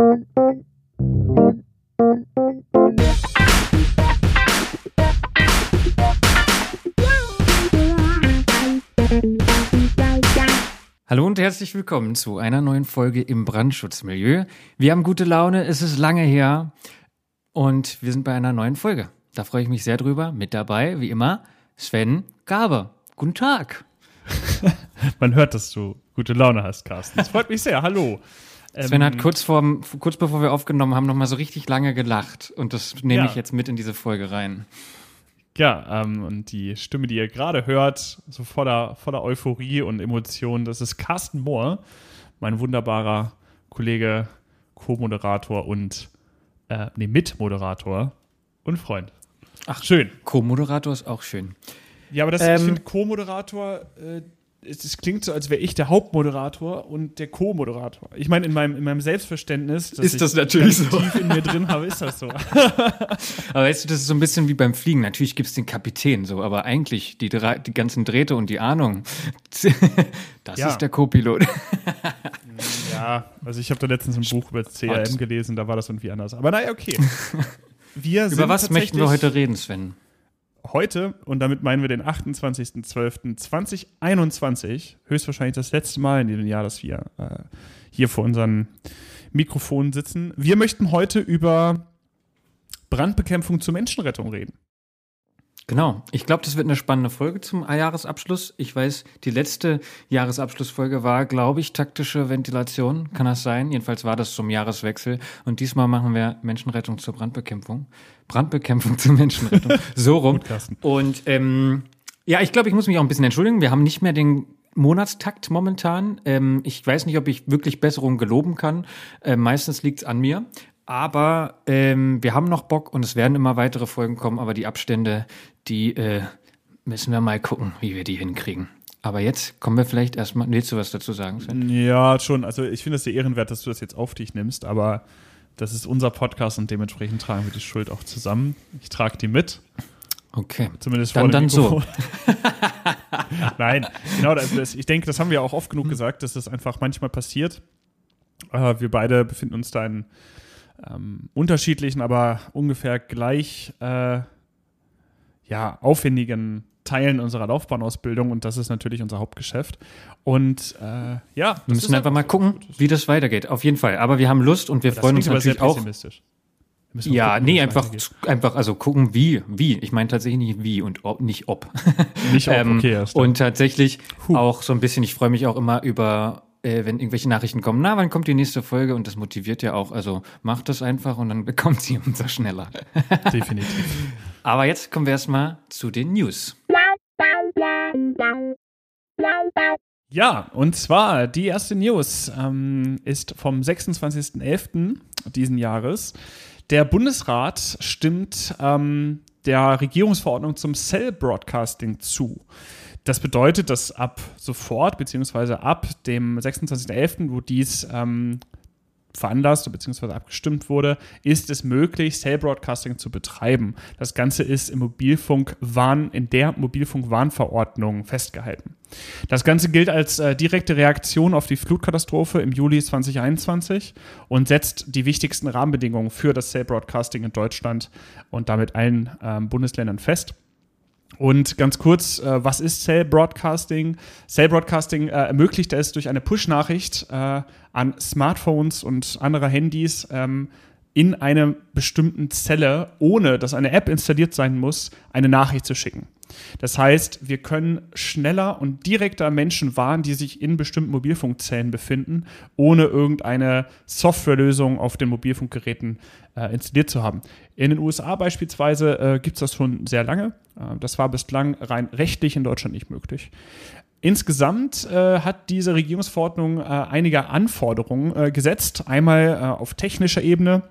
Hallo und herzlich willkommen zu einer neuen Folge im Brandschutzmilieu. Wir haben gute Laune, es ist lange her und wir sind bei einer neuen Folge. Da freue ich mich sehr drüber. Mit dabei, wie immer, Sven Gabe. Guten Tag. Man hört, dass du gute Laune hast, Carsten. Das freut mich sehr. Hallo. Sven hat ähm, kurz, vor, kurz bevor wir aufgenommen haben, nochmal so richtig lange gelacht. Und das nehme ja. ich jetzt mit in diese Folge rein. Ja, ähm, und die Stimme, die ihr gerade hört, so voller, voller Euphorie und Emotionen, das ist Carsten Mohr, mein wunderbarer Kollege, Co-Moderator und, äh, nee, Mitmoderator und Freund. Ach, schön. Co-Moderator ist auch schön. Ja, aber das, ähm, ich finde Co-Moderator, äh, es, klingt so, als wäre ich der Hauptmoderator und der Co-Moderator. Ich meine, in meinem, in meinem Selbstverständnis, das ist das natürlich so. tief in mir drin habe, ist das so. aber weißt du, das ist so ein bisschen wie beim Fliegen. Natürlich gibt es den Kapitän, so, aber eigentlich die, die ganzen Drähte und die Ahnung, das ja. ist der Co-Pilot. ja, also ich habe da letztens ein Buch über das CRM gelesen, da war das irgendwie anders. Aber naja, okay. Wir über was möchten wir heute reden, Sven? Heute, und damit meinen wir den 28.12.2021, höchstwahrscheinlich das letzte Mal in diesem Jahr, dass wir äh, hier vor unseren Mikrofonen sitzen. Wir möchten heute über Brandbekämpfung zur Menschenrettung reden. Genau. Ich glaube, das wird eine spannende Folge zum Jahresabschluss. Ich weiß, die letzte Jahresabschlussfolge war, glaube ich, taktische Ventilation. Kann das sein? Jedenfalls war das zum Jahreswechsel. Und diesmal machen wir Menschenrettung zur Brandbekämpfung. Brandbekämpfung zur Menschenrettung. so rum. Und ähm, ja, ich glaube, ich muss mich auch ein bisschen entschuldigen. Wir haben nicht mehr den Monatstakt momentan. Ähm, ich weiß nicht, ob ich wirklich Besserung geloben kann. Äh, meistens liegt es an mir. Aber ähm, wir haben noch Bock und es werden immer weitere Folgen kommen, aber die Abstände, die äh, müssen wir mal gucken, wie wir die hinkriegen. Aber jetzt kommen wir vielleicht erstmal. Willst du was dazu sagen, Sven? Ja, schon. Also ich finde es sehr ehrenwert, dass du das jetzt auf dich nimmst, aber das ist unser Podcast und dementsprechend tragen wir die Schuld auch zusammen. Ich trage die mit. Okay. Zumindest vor dann, dann so. Nein, genau. Das, ich denke, das haben wir auch oft genug gesagt, dass das einfach manchmal passiert. Äh, wir beide befinden uns da in ähm, unterschiedlichen, aber ungefähr gleich äh, ja, aufwendigen Teilen unserer Laufbahnausbildung und das ist natürlich unser Hauptgeschäft. Und äh, ja, wir müssen einfach mal gucken, wie das weitergeht. Auf jeden Fall. Aber wir haben Lust und wir freuen uns natürlich auch. Ja, gucken, nee, einfach, einfach, also gucken, wie, wie. Ich meine tatsächlich nicht wie und ob, nicht ob. Nicht ob, ähm, okay. und tatsächlich Puh. auch so ein bisschen, ich freue mich auch immer über äh, wenn irgendwelche Nachrichten kommen, na, wann kommt die nächste Folge? Und das motiviert ja auch. Also macht das einfach und dann bekommt sie umso schneller. Definitiv. Aber jetzt kommen wir erstmal zu den News. Ja, und zwar die erste News ähm, ist vom 26.11. diesen Jahres. Der Bundesrat stimmt ähm, der Regierungsverordnung zum Cell Broadcasting zu. Das bedeutet, dass ab sofort, beziehungsweise ab dem 26.11., wo dies ähm, veranlasst bzw. abgestimmt wurde, ist es möglich, Cell Broadcasting zu betreiben. Das Ganze ist im Mobilfunkwarn, in der Mobilfunkwarnverordnung festgehalten. Das Ganze gilt als äh, direkte Reaktion auf die Flutkatastrophe im Juli 2021 und setzt die wichtigsten Rahmenbedingungen für das Cell Broadcasting in Deutschland und damit allen ähm, Bundesländern fest. Und ganz kurz, äh, was ist Cell Broadcasting? Cell Broadcasting äh, ermöglicht es durch eine Push-Nachricht äh, an Smartphones und andere Handys ähm, in einer bestimmten Zelle, ohne dass eine App installiert sein muss, eine Nachricht zu schicken. Das heißt, wir können schneller und direkter Menschen warnen, die sich in bestimmten Mobilfunkzellen befinden, ohne irgendeine Softwarelösung auf den Mobilfunkgeräten äh, installiert zu haben. In den USA beispielsweise äh, gibt es das schon sehr lange. Äh, das war bislang rein rechtlich in Deutschland nicht möglich. Insgesamt äh, hat diese Regierungsverordnung äh, einige Anforderungen äh, gesetzt. Einmal äh, auf technischer Ebene.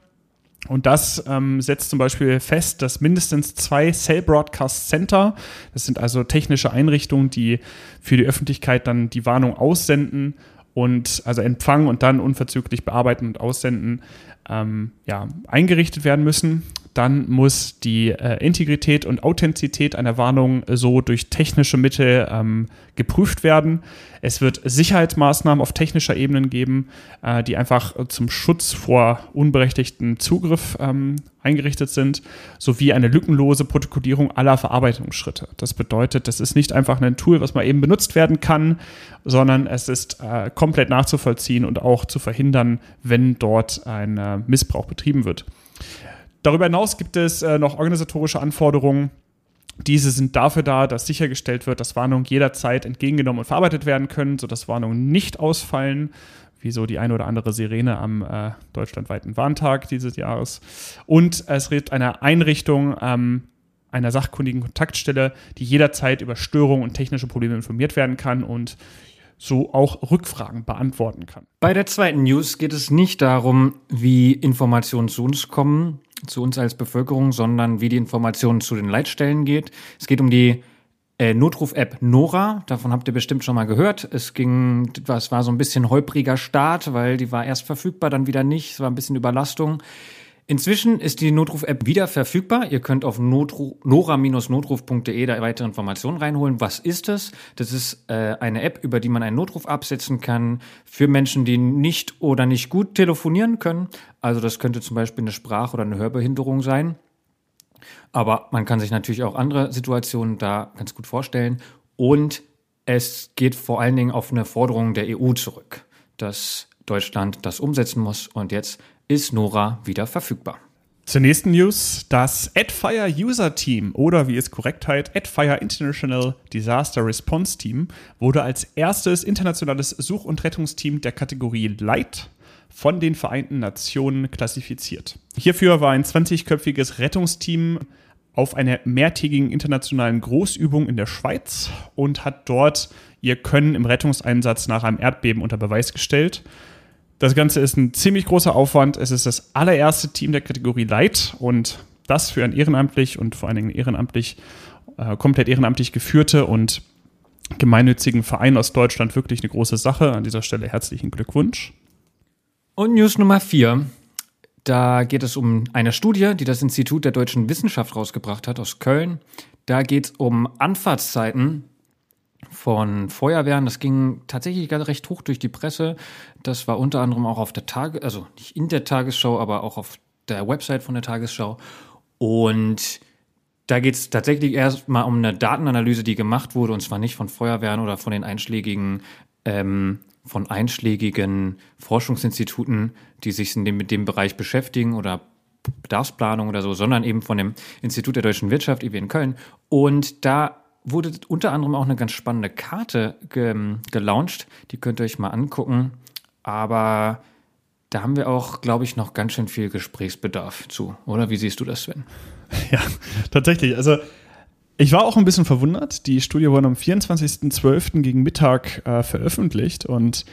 Und das ähm, setzt zum Beispiel fest, dass mindestens zwei Cell Broadcast Center, das sind also technische Einrichtungen, die für die Öffentlichkeit dann die Warnung aussenden und also empfangen und dann unverzüglich bearbeiten und aussenden, ähm, ja, eingerichtet werden müssen. Dann muss die äh, Integrität und Authentizität einer Warnung so durch technische Mittel ähm, geprüft werden. Es wird Sicherheitsmaßnahmen auf technischer Ebene geben, äh, die einfach zum Schutz vor unberechtigtem Zugriff ähm, eingerichtet sind, sowie eine lückenlose Protokollierung aller Verarbeitungsschritte. Das bedeutet, das ist nicht einfach ein Tool, was mal eben benutzt werden kann, sondern es ist äh, komplett nachzuvollziehen und auch zu verhindern, wenn dort ein äh, Missbrauch betrieben wird. Darüber hinaus gibt es äh, noch organisatorische Anforderungen. Diese sind dafür da, dass sichergestellt wird, dass Warnungen jederzeit entgegengenommen und verarbeitet werden können, sodass Warnungen nicht ausfallen, wie so die eine oder andere Sirene am äh, deutschlandweiten Warntag dieses Jahres. Und es redet einer Einrichtung ähm, einer sachkundigen Kontaktstelle, die jederzeit über Störungen und technische Probleme informiert werden kann und so auch Rückfragen beantworten kann. Bei der zweiten News geht es nicht darum, wie Informationen zu uns kommen, zu uns als Bevölkerung, sondern wie die Informationen zu den Leitstellen geht. Es geht um die äh, Notruf-App Nora. Davon habt ihr bestimmt schon mal gehört. Es ging, es war so ein bisschen holpriger Start, weil die war erst verfügbar, dann wieder nicht. Es war ein bisschen Überlastung. Inzwischen ist die Notruf-App wieder verfügbar. Ihr könnt auf nora-notruf.de da weitere Informationen reinholen. Was ist es? Das ist äh, eine App, über die man einen Notruf absetzen kann für Menschen, die nicht oder nicht gut telefonieren können. Also das könnte zum Beispiel eine Sprach- oder eine Hörbehinderung sein. Aber man kann sich natürlich auch andere Situationen da ganz gut vorstellen. Und es geht vor allen Dingen auf eine Forderung der EU zurück, dass Deutschland das umsetzen muss. Und jetzt ist Nora wieder verfügbar. Zur nächsten News. Das AdFire User Team oder wie es korrekt heißt, AdFire International Disaster Response Team wurde als erstes internationales Such- und Rettungsteam der Kategorie Light von den Vereinten Nationen klassifiziert. Hierfür war ein 20-köpfiges Rettungsteam auf einer mehrtägigen internationalen Großübung in der Schweiz und hat dort ihr Können im Rettungseinsatz nach einem Erdbeben unter Beweis gestellt. Das Ganze ist ein ziemlich großer Aufwand. Es ist das allererste Team der Kategorie Light und das für ein ehrenamtlich und vor allen Dingen ehrenamtlich, äh, komplett ehrenamtlich geführte und gemeinnützigen Verein aus Deutschland wirklich eine große Sache. An dieser Stelle herzlichen Glückwunsch. Und News Nummer vier. Da geht es um eine Studie, die das Institut der deutschen Wissenschaft rausgebracht hat aus Köln. Da geht es um Anfahrtszeiten von Feuerwehren. Das ging tatsächlich recht hoch durch die Presse. Das war unter anderem auch auf der Tage, also nicht in der Tagesschau, aber auch auf der Website von der Tagesschau. Und da geht es tatsächlich erstmal um eine Datenanalyse, die gemacht wurde, und zwar nicht von Feuerwehren oder von den einschlägigen, ähm, von einschlägigen Forschungsinstituten, die sich dem, mit dem Bereich beschäftigen oder Bedarfsplanung oder so, sondern eben von dem Institut der deutschen Wirtschaft, IW in Köln. Und da wurde unter anderem auch eine ganz spannende Karte ge gelauncht. Die könnt ihr euch mal angucken. Aber da haben wir auch, glaube ich, noch ganz schön viel Gesprächsbedarf zu. Oder wie siehst du das, Sven? Ja, tatsächlich. Also ich war auch ein bisschen verwundert. Die Studie wurde am 24.12. gegen Mittag äh, veröffentlicht und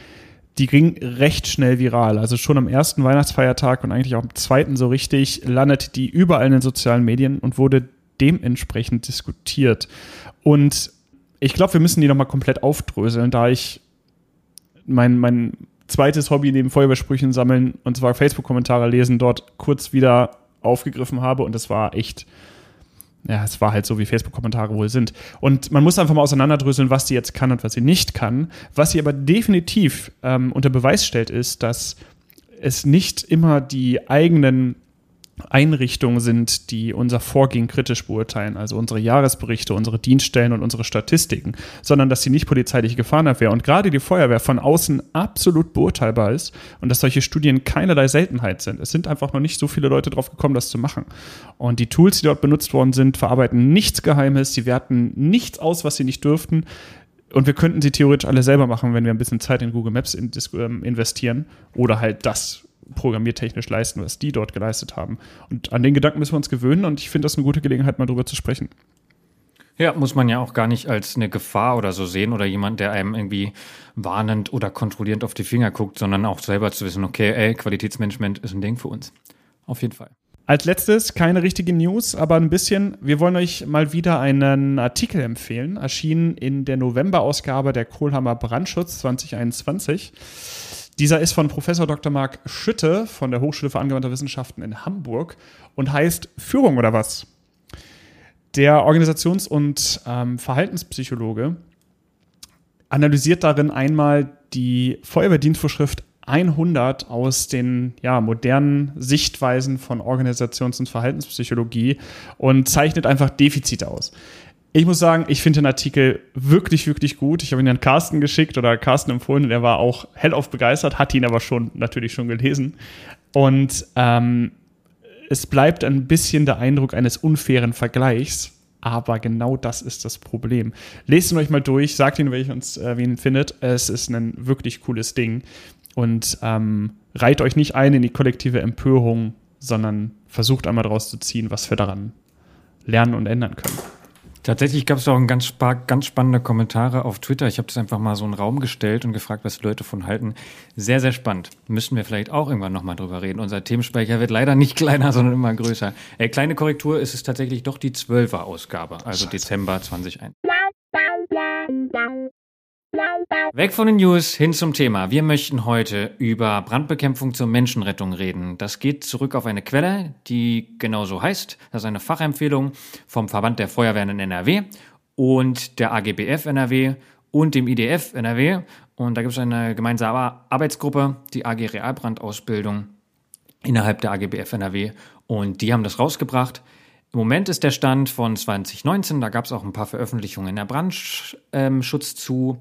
die ging recht schnell viral. Also schon am ersten Weihnachtsfeiertag und eigentlich auch am zweiten so richtig landete die überall in den sozialen Medien und wurde dementsprechend diskutiert. Und ich glaube, wir müssen die nochmal komplett aufdröseln, da ich mein, mein zweites Hobby neben Feuerwehrsprüchen sammeln, und zwar Facebook-Kommentare lesen, dort kurz wieder aufgegriffen habe. Und das war echt, ja, es war halt so, wie Facebook-Kommentare wohl sind. Und man muss einfach mal auseinanderdröseln, was sie jetzt kann und was sie nicht kann. Was sie aber definitiv ähm, unter Beweis stellt, ist, dass es nicht immer die eigenen Einrichtungen sind, die unser Vorgehen kritisch beurteilen, also unsere Jahresberichte, unsere Dienststellen und unsere Statistiken, sondern dass sie nicht polizeiliche Gefahrenabwehr und gerade die Feuerwehr von außen absolut beurteilbar ist und dass solche Studien keinerlei Seltenheit sind. Es sind einfach noch nicht so viele Leute drauf gekommen, das zu machen. Und die Tools, die dort benutzt worden sind, verarbeiten nichts Geheimes, sie werten nichts aus, was sie nicht dürften. Und wir könnten sie theoretisch alle selber machen, wenn wir ein bisschen Zeit in Google Maps ähm, investieren oder halt das programmiertechnisch leisten, was die dort geleistet haben. Und an den Gedanken müssen wir uns gewöhnen und ich finde das eine gute Gelegenheit, mal drüber zu sprechen. Ja, muss man ja auch gar nicht als eine Gefahr oder so sehen oder jemand, der einem irgendwie warnend oder kontrollierend auf die Finger guckt, sondern auch selber zu wissen, okay, ey, Qualitätsmanagement ist ein Ding für uns. Auf jeden Fall. Als letztes keine richtige News, aber ein bisschen. Wir wollen euch mal wieder einen Artikel empfehlen, erschienen in der Novemberausgabe der Kohlhammer Brandschutz 2021. Dieser ist von Professor Dr. Marc Schütte von der Hochschule für angewandte Wissenschaften in Hamburg und heißt Führung oder was? Der Organisations- und ähm, Verhaltenspsychologe analysiert darin einmal die Feuerwehrdienstvorschrift 100 aus den ja, modernen Sichtweisen von Organisations- und Verhaltenspsychologie und zeichnet einfach Defizite aus. Ich muss sagen, ich finde den Artikel wirklich, wirklich gut. Ich habe ihn an Carsten geschickt oder Carsten empfohlen und er war auch hellauf begeistert, hat ihn aber schon natürlich schon gelesen. Und ähm, es bleibt ein bisschen der Eindruck eines unfairen Vergleichs, aber genau das ist das Problem. Lest ihn euch mal durch, sagt ihn, welchen uns, äh, wie ihn findet. Es ist ein wirklich cooles Ding. Und ähm, reiht euch nicht ein in die kollektive Empörung, sondern versucht einmal daraus zu ziehen, was wir daran lernen und ändern können. Tatsächlich gab es auch ein ganz, ganz spannende Kommentare auf Twitter. Ich habe das einfach mal so einen Raum gestellt und gefragt, was die Leute von halten. Sehr, sehr spannend. Müssen wir vielleicht auch irgendwann nochmal drüber reden. Unser Themenspeicher wird leider nicht kleiner, sondern immer größer. Äh, kleine Korrektur ist es tatsächlich doch die 12er Ausgabe, also Scheiße. Dezember 2021. Weg von den News hin zum Thema. Wir möchten heute über Brandbekämpfung zur Menschenrettung reden. Das geht zurück auf eine Quelle, die genauso heißt. Das ist eine Fachempfehlung vom Verband der Feuerwehren in NRW und der AGBF NRW und dem IDF NRW. Und da gibt es eine gemeinsame Arbeitsgruppe, die AG Realbrandausbildung innerhalb der AGBF NRW. Und die haben das rausgebracht. Im Moment ist der Stand von 2019, da gab es auch ein paar Veröffentlichungen in der Brandschutz ähm, zu.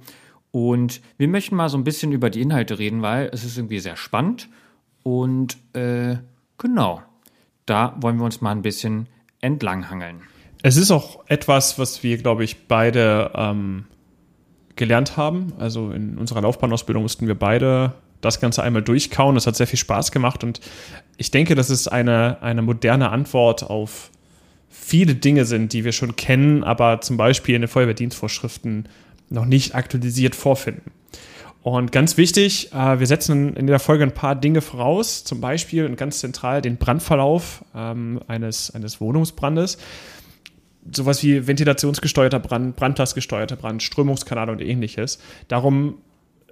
Und wir möchten mal so ein bisschen über die Inhalte reden, weil es ist irgendwie sehr spannend. Und äh, genau, da wollen wir uns mal ein bisschen entlanghangeln. Es ist auch etwas, was wir, glaube ich, beide ähm, gelernt haben. Also in unserer Laufbahnausbildung mussten wir beide das Ganze einmal durchkauen. Es hat sehr viel Spaß gemacht und ich denke, dass es eine, eine moderne Antwort auf viele Dinge sind, die wir schon kennen, aber zum Beispiel in den Feuerwehrdienstvorschriften noch nicht aktualisiert vorfinden. Und ganz wichtig, äh, wir setzen in der Folge ein paar Dinge voraus, zum Beispiel und ganz zentral den Brandverlauf ähm, eines, eines Wohnungsbrandes. Sowas wie ventilationsgesteuerter Brand, brandlastgesteuerter Brand, Strömungskanal und ähnliches. Darum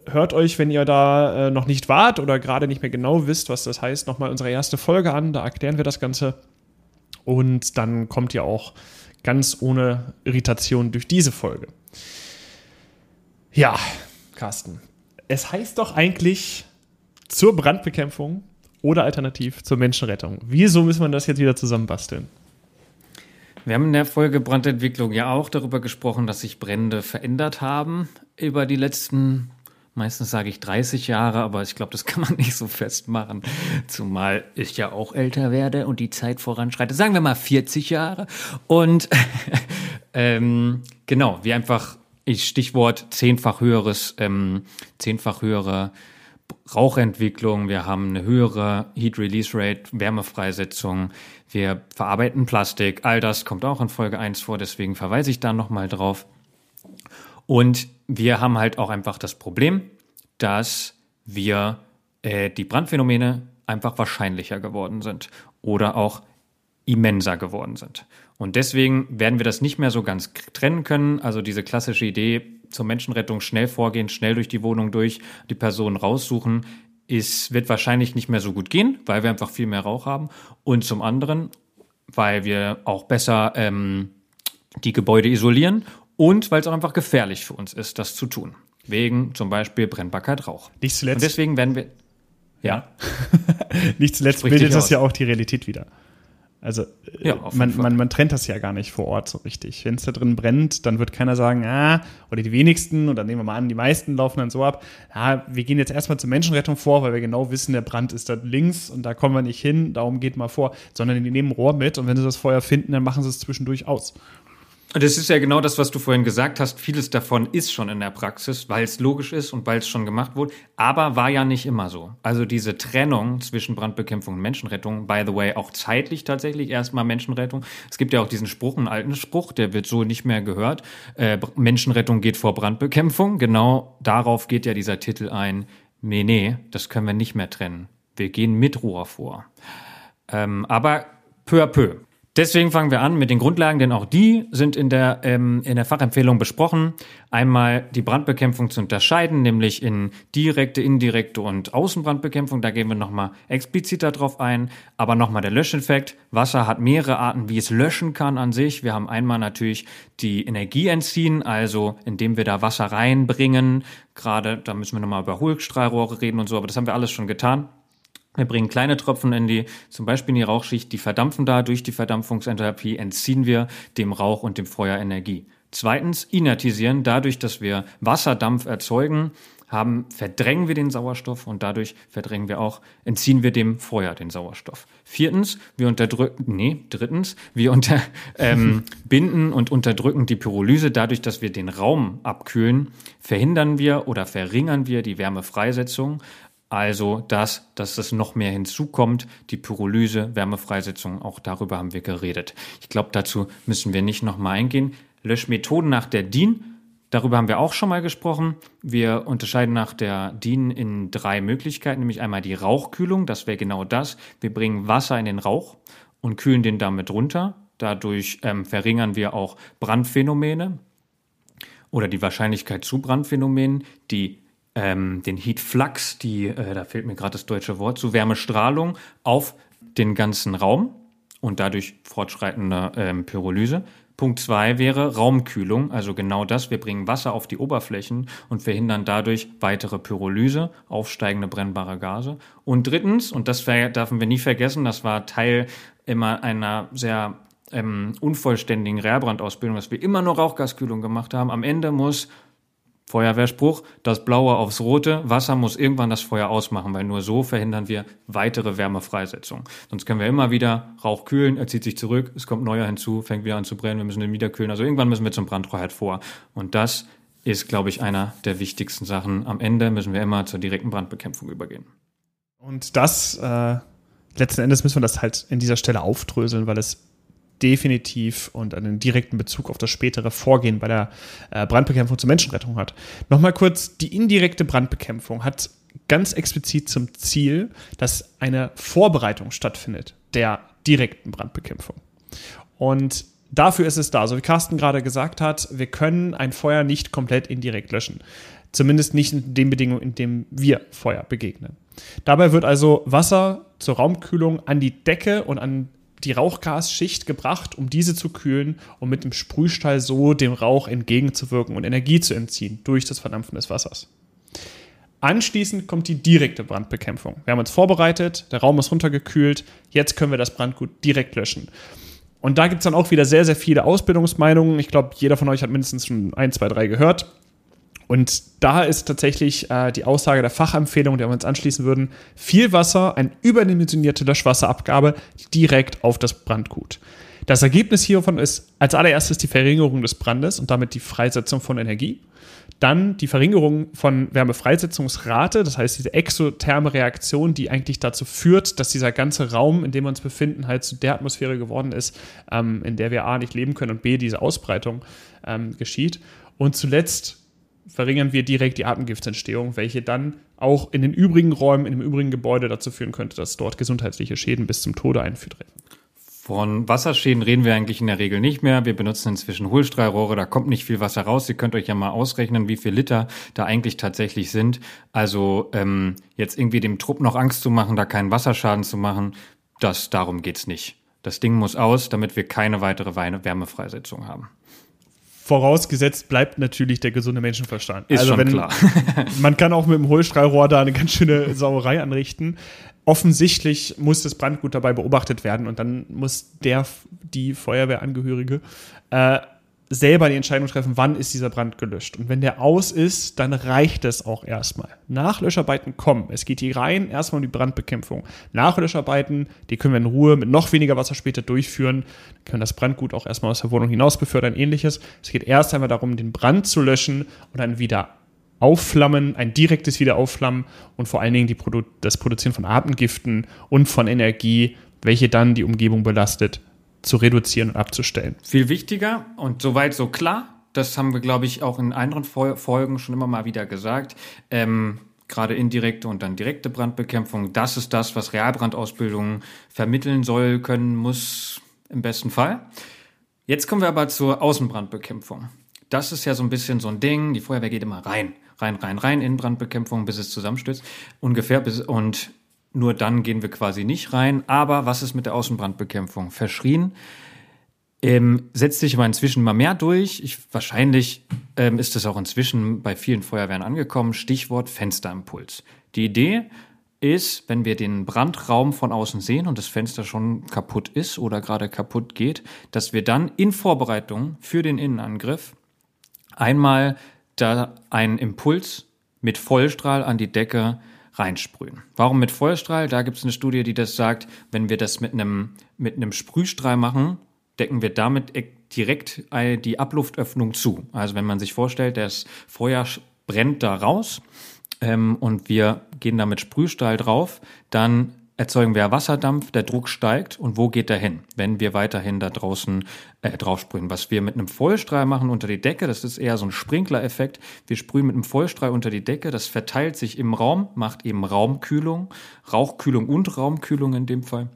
hört euch, wenn ihr da äh, noch nicht wart oder gerade nicht mehr genau wisst, was das heißt, nochmal unsere erste Folge an. Da erklären wir das Ganze. Und dann kommt ihr auch ganz ohne Irritation durch diese Folge. Ja, Carsten. Es heißt doch eigentlich zur Brandbekämpfung oder alternativ zur Menschenrettung. Wieso müssen wir das jetzt wieder zusammenbasteln? Wir haben in der Folge Brandentwicklung ja auch darüber gesprochen, dass sich Brände verändert haben über die letzten, meistens sage ich 30 Jahre, aber ich glaube, das kann man nicht so festmachen, zumal ich ja auch älter werde und die Zeit voranschreitet. Sagen wir mal 40 Jahre. Und ähm, genau, wir einfach Stichwort zehnfach höheres, ähm, zehnfach höhere Rauchentwicklung, wir haben eine höhere Heat Release Rate, Wärmefreisetzung, wir verarbeiten Plastik, all das kommt auch in Folge 1 vor, deswegen verweise ich da nochmal drauf. Und wir haben halt auch einfach das Problem, dass wir äh, die Brandphänomene einfach wahrscheinlicher geworden sind oder auch immenser geworden sind. Und deswegen werden wir das nicht mehr so ganz trennen können. Also diese klassische Idee zur Menschenrettung schnell vorgehen, schnell durch die Wohnung durch, die Person raussuchen, ist, wird wahrscheinlich nicht mehr so gut gehen, weil wir einfach viel mehr Rauch haben. Und zum anderen, weil wir auch besser ähm, die Gebäude isolieren und weil es auch einfach gefährlich für uns ist, das zu tun. Wegen zum Beispiel Brennbarkeit Rauch. Nicht zuletzt. Und deswegen werden wir. Ja. Nicht zuletzt Sprich bildet das ja auch die Realität wieder. Also äh, ja, man, man, man trennt das ja gar nicht vor Ort so richtig. Wenn es da drin brennt, dann wird keiner sagen, ah, oder die wenigsten, oder nehmen wir mal an, die meisten laufen dann so ab, ah, wir gehen jetzt erstmal zur Menschenrettung vor, weil wir genau wissen, der Brand ist da links und da kommen wir nicht hin, darum geht mal vor, sondern die nehmen Rohr mit und wenn sie das Feuer finden, dann machen sie es zwischendurch aus. Das ist ja genau das, was du vorhin gesagt hast. Vieles davon ist schon in der Praxis, weil es logisch ist und weil es schon gemacht wurde. Aber war ja nicht immer so. Also diese Trennung zwischen Brandbekämpfung und Menschenrettung, by the way, auch zeitlich tatsächlich erstmal Menschenrettung. Es gibt ja auch diesen Spruch, einen alten Spruch, der wird so nicht mehr gehört. Äh, Menschenrettung geht vor Brandbekämpfung. Genau darauf geht ja dieser Titel ein. Nee, nee, das können wir nicht mehr trennen. Wir gehen mit Rohr vor. Ähm, aber peu à peu. Deswegen fangen wir an mit den Grundlagen, denn auch die sind in der, ähm, in der Fachempfehlung besprochen. Einmal die Brandbekämpfung zu unterscheiden, nämlich in direkte, indirekte und Außenbrandbekämpfung. Da gehen wir nochmal explizit darauf ein. Aber nochmal der Löscheffekt. Wasser hat mehrere Arten, wie es löschen kann an sich. Wir haben einmal natürlich die Energie entziehen, also indem wir da Wasser reinbringen. Gerade, da müssen wir nochmal über Hohlstrahlrohre reden und so, aber das haben wir alles schon getan. Wir bringen kleine Tropfen in die, zum Beispiel in die Rauchschicht, die verdampfen da. Durch die Verdampfungsenthalpie entziehen wir dem Rauch und dem Feuer Energie. Zweitens, inertisieren. Dadurch, dass wir Wasserdampf erzeugen, haben, verdrängen wir den Sauerstoff und dadurch verdrängen wir auch, entziehen wir dem Feuer den Sauerstoff. Viertens, wir unterdrücken, nee, drittens, wir unter, ähm, binden und unterdrücken die Pyrolyse. Dadurch, dass wir den Raum abkühlen, verhindern wir oder verringern wir die Wärmefreisetzung. Also das, dass es noch mehr hinzukommt, die Pyrolyse, Wärmefreisetzung, auch darüber haben wir geredet. Ich glaube, dazu müssen wir nicht nochmal eingehen. Löschmethoden nach der DIN, darüber haben wir auch schon mal gesprochen. Wir unterscheiden nach der DIN in drei Möglichkeiten, nämlich einmal die Rauchkühlung, das wäre genau das. Wir bringen Wasser in den Rauch und kühlen den damit runter. Dadurch ähm, verringern wir auch Brandphänomene oder die Wahrscheinlichkeit zu Brandphänomenen, die ähm, den Heat Flux, die, äh, da fehlt mir gerade das deutsche Wort, zu Wärmestrahlung auf den ganzen Raum und dadurch fortschreitende ähm, Pyrolyse. Punkt zwei wäre Raumkühlung, also genau das. Wir bringen Wasser auf die Oberflächen und verhindern dadurch weitere Pyrolyse, aufsteigende brennbare Gase. Und drittens, und das dürfen wir nie vergessen, das war Teil immer einer sehr ähm, unvollständigen Reerbrandausbildung, dass wir immer nur Rauchgaskühlung gemacht haben. Am Ende muss Feuerwehrspruch, das Blaue aufs Rote, Wasser muss irgendwann das Feuer ausmachen, weil nur so verhindern wir weitere Wärmefreisetzung. Sonst können wir immer wieder Rauch kühlen, er zieht sich zurück, es kommt neuer hinzu, fängt wieder an zu brennen, wir müssen den wieder kühlen. Also irgendwann müssen wir zum Brandtreuheit vor. Und das ist, glaube ich, einer der wichtigsten Sachen. Am Ende müssen wir immer zur direkten Brandbekämpfung übergehen. Und das, äh, letzten Endes müssen wir das halt in dieser Stelle aufdröseln, weil es definitiv und einen direkten Bezug auf das spätere Vorgehen bei der äh, Brandbekämpfung zur Menschenrettung hat. Nochmal kurz, die indirekte Brandbekämpfung hat ganz explizit zum Ziel, dass eine Vorbereitung stattfindet der direkten Brandbekämpfung. Und dafür ist es da. So wie Carsten gerade gesagt hat, wir können ein Feuer nicht komplett indirekt löschen. Zumindest nicht in den Bedingungen, in denen wir Feuer begegnen. Dabei wird also Wasser zur Raumkühlung an die Decke und an die Rauchgasschicht gebracht, um diese zu kühlen und mit dem Sprühstall so dem Rauch entgegenzuwirken und Energie zu entziehen durch das Verdampfen des Wassers. Anschließend kommt die direkte Brandbekämpfung. Wir haben uns vorbereitet, der Raum ist runtergekühlt, jetzt können wir das Brandgut direkt löschen. Und da gibt es dann auch wieder sehr, sehr viele Ausbildungsmeinungen. Ich glaube, jeder von euch hat mindestens schon ein, zwei, drei gehört. Und da ist tatsächlich äh, die Aussage der Fachempfehlung, der wir uns anschließen würden, viel Wasser, eine überdimensionierte Löschwasserabgabe direkt auf das Brandgut. Das Ergebnis hiervon ist als allererstes die Verringerung des Brandes und damit die Freisetzung von Energie. Dann die Verringerung von Wärmefreisetzungsrate, das heißt diese exotherme Reaktion, die eigentlich dazu führt, dass dieser ganze Raum, in dem wir uns befinden, halt zu der Atmosphäre geworden ist, ähm, in der wir A nicht leben können und B diese Ausbreitung ähm, geschieht. Und zuletzt verringern wir direkt die Atemgiftsentstehung, welche dann auch in den übrigen Räumen, in dem übrigen Gebäude dazu führen könnte, dass dort gesundheitliche Schäden bis zum Tode einführen. Von Wasserschäden reden wir eigentlich in der Regel nicht mehr. Wir benutzen inzwischen Hohlstrahlrohre, da kommt nicht viel Wasser raus. Ihr könnt euch ja mal ausrechnen, wie viel Liter da eigentlich tatsächlich sind. Also ähm, jetzt irgendwie dem Trupp noch Angst zu machen, da keinen Wasserschaden zu machen, das darum geht's nicht. Das Ding muss aus, damit wir keine weitere Wärmefreisetzung haben. Vorausgesetzt bleibt natürlich der gesunde Menschenverstand. Ist also schon wenn, klar. man kann auch mit dem Hohlstrahlrohr da eine ganz schöne Sauerei anrichten. Offensichtlich muss das Brandgut dabei beobachtet werden und dann muss der, die Feuerwehrangehörige äh, selber die Entscheidung treffen, wann ist dieser Brand gelöscht. Und wenn der aus ist, dann reicht es auch erstmal. Nachlöscharbeiten kommen. Es geht hier rein erstmal um die Brandbekämpfung. Nachlöscharbeiten, die können wir in Ruhe mit noch weniger Wasser später durchführen. Wir können das Brandgut auch erstmal aus der Wohnung hinaus befördern, ähnliches. Es geht erst einmal darum, den Brand zu löschen und dann wieder Aufflammen, ein direktes Wiederaufflammen und vor allen Dingen Produ das Produzieren von Atemgiften und von Energie, welche dann die Umgebung belastet, zu reduzieren und abzustellen. Viel wichtiger und soweit so klar. Das haben wir, glaube ich, auch in anderen Folgen schon immer mal wieder gesagt. Ähm, gerade indirekte und dann direkte Brandbekämpfung. Das ist das, was Realbrandausbildung vermitteln soll, können, muss, im besten Fall. Jetzt kommen wir aber zur Außenbrandbekämpfung. Das ist ja so ein bisschen so ein Ding. Die Feuerwehr geht immer rein, rein, rein, rein in Brandbekämpfung, bis es zusammenstürzt. Ungefähr bis, und nur dann gehen wir quasi nicht rein. Aber was ist mit der Außenbrandbekämpfung? Verschrien ähm, setzt sich aber inzwischen mal mehr durch. Ich, wahrscheinlich ähm, ist es auch inzwischen bei vielen Feuerwehren angekommen. Stichwort Fensterimpuls. Die Idee ist, wenn wir den Brandraum von außen sehen und das Fenster schon kaputt ist oder gerade kaputt geht, dass wir dann in Vorbereitung für den Innenangriff einmal da einen Impuls mit Vollstrahl an die Decke reinsprühen. Warum mit Vollstrahl? Da gibt es eine Studie, die das sagt, wenn wir das mit einem, mit einem Sprühstrahl machen, decken wir damit e- direkt die Abluftöffnung zu. Also wenn man sich vorstellt, das Feuer brennt da raus ähm, und wir gehen da mit Sprühstahl drauf, dann erzeugen wir Wasserdampf, der Druck steigt und wo geht der hin, wenn wir weiterhin da draußen äh, drauf sprühen? Was wir mit einem Vollstrahl machen unter die Decke, das ist eher so ein Sprinkler-Effekt. Wir sprühen mit einem Vollstrahl unter die Decke, das verteilt sich im Raum, macht eben Raumkühlung, Rauchkühlung und Raumkühlung in dem Fall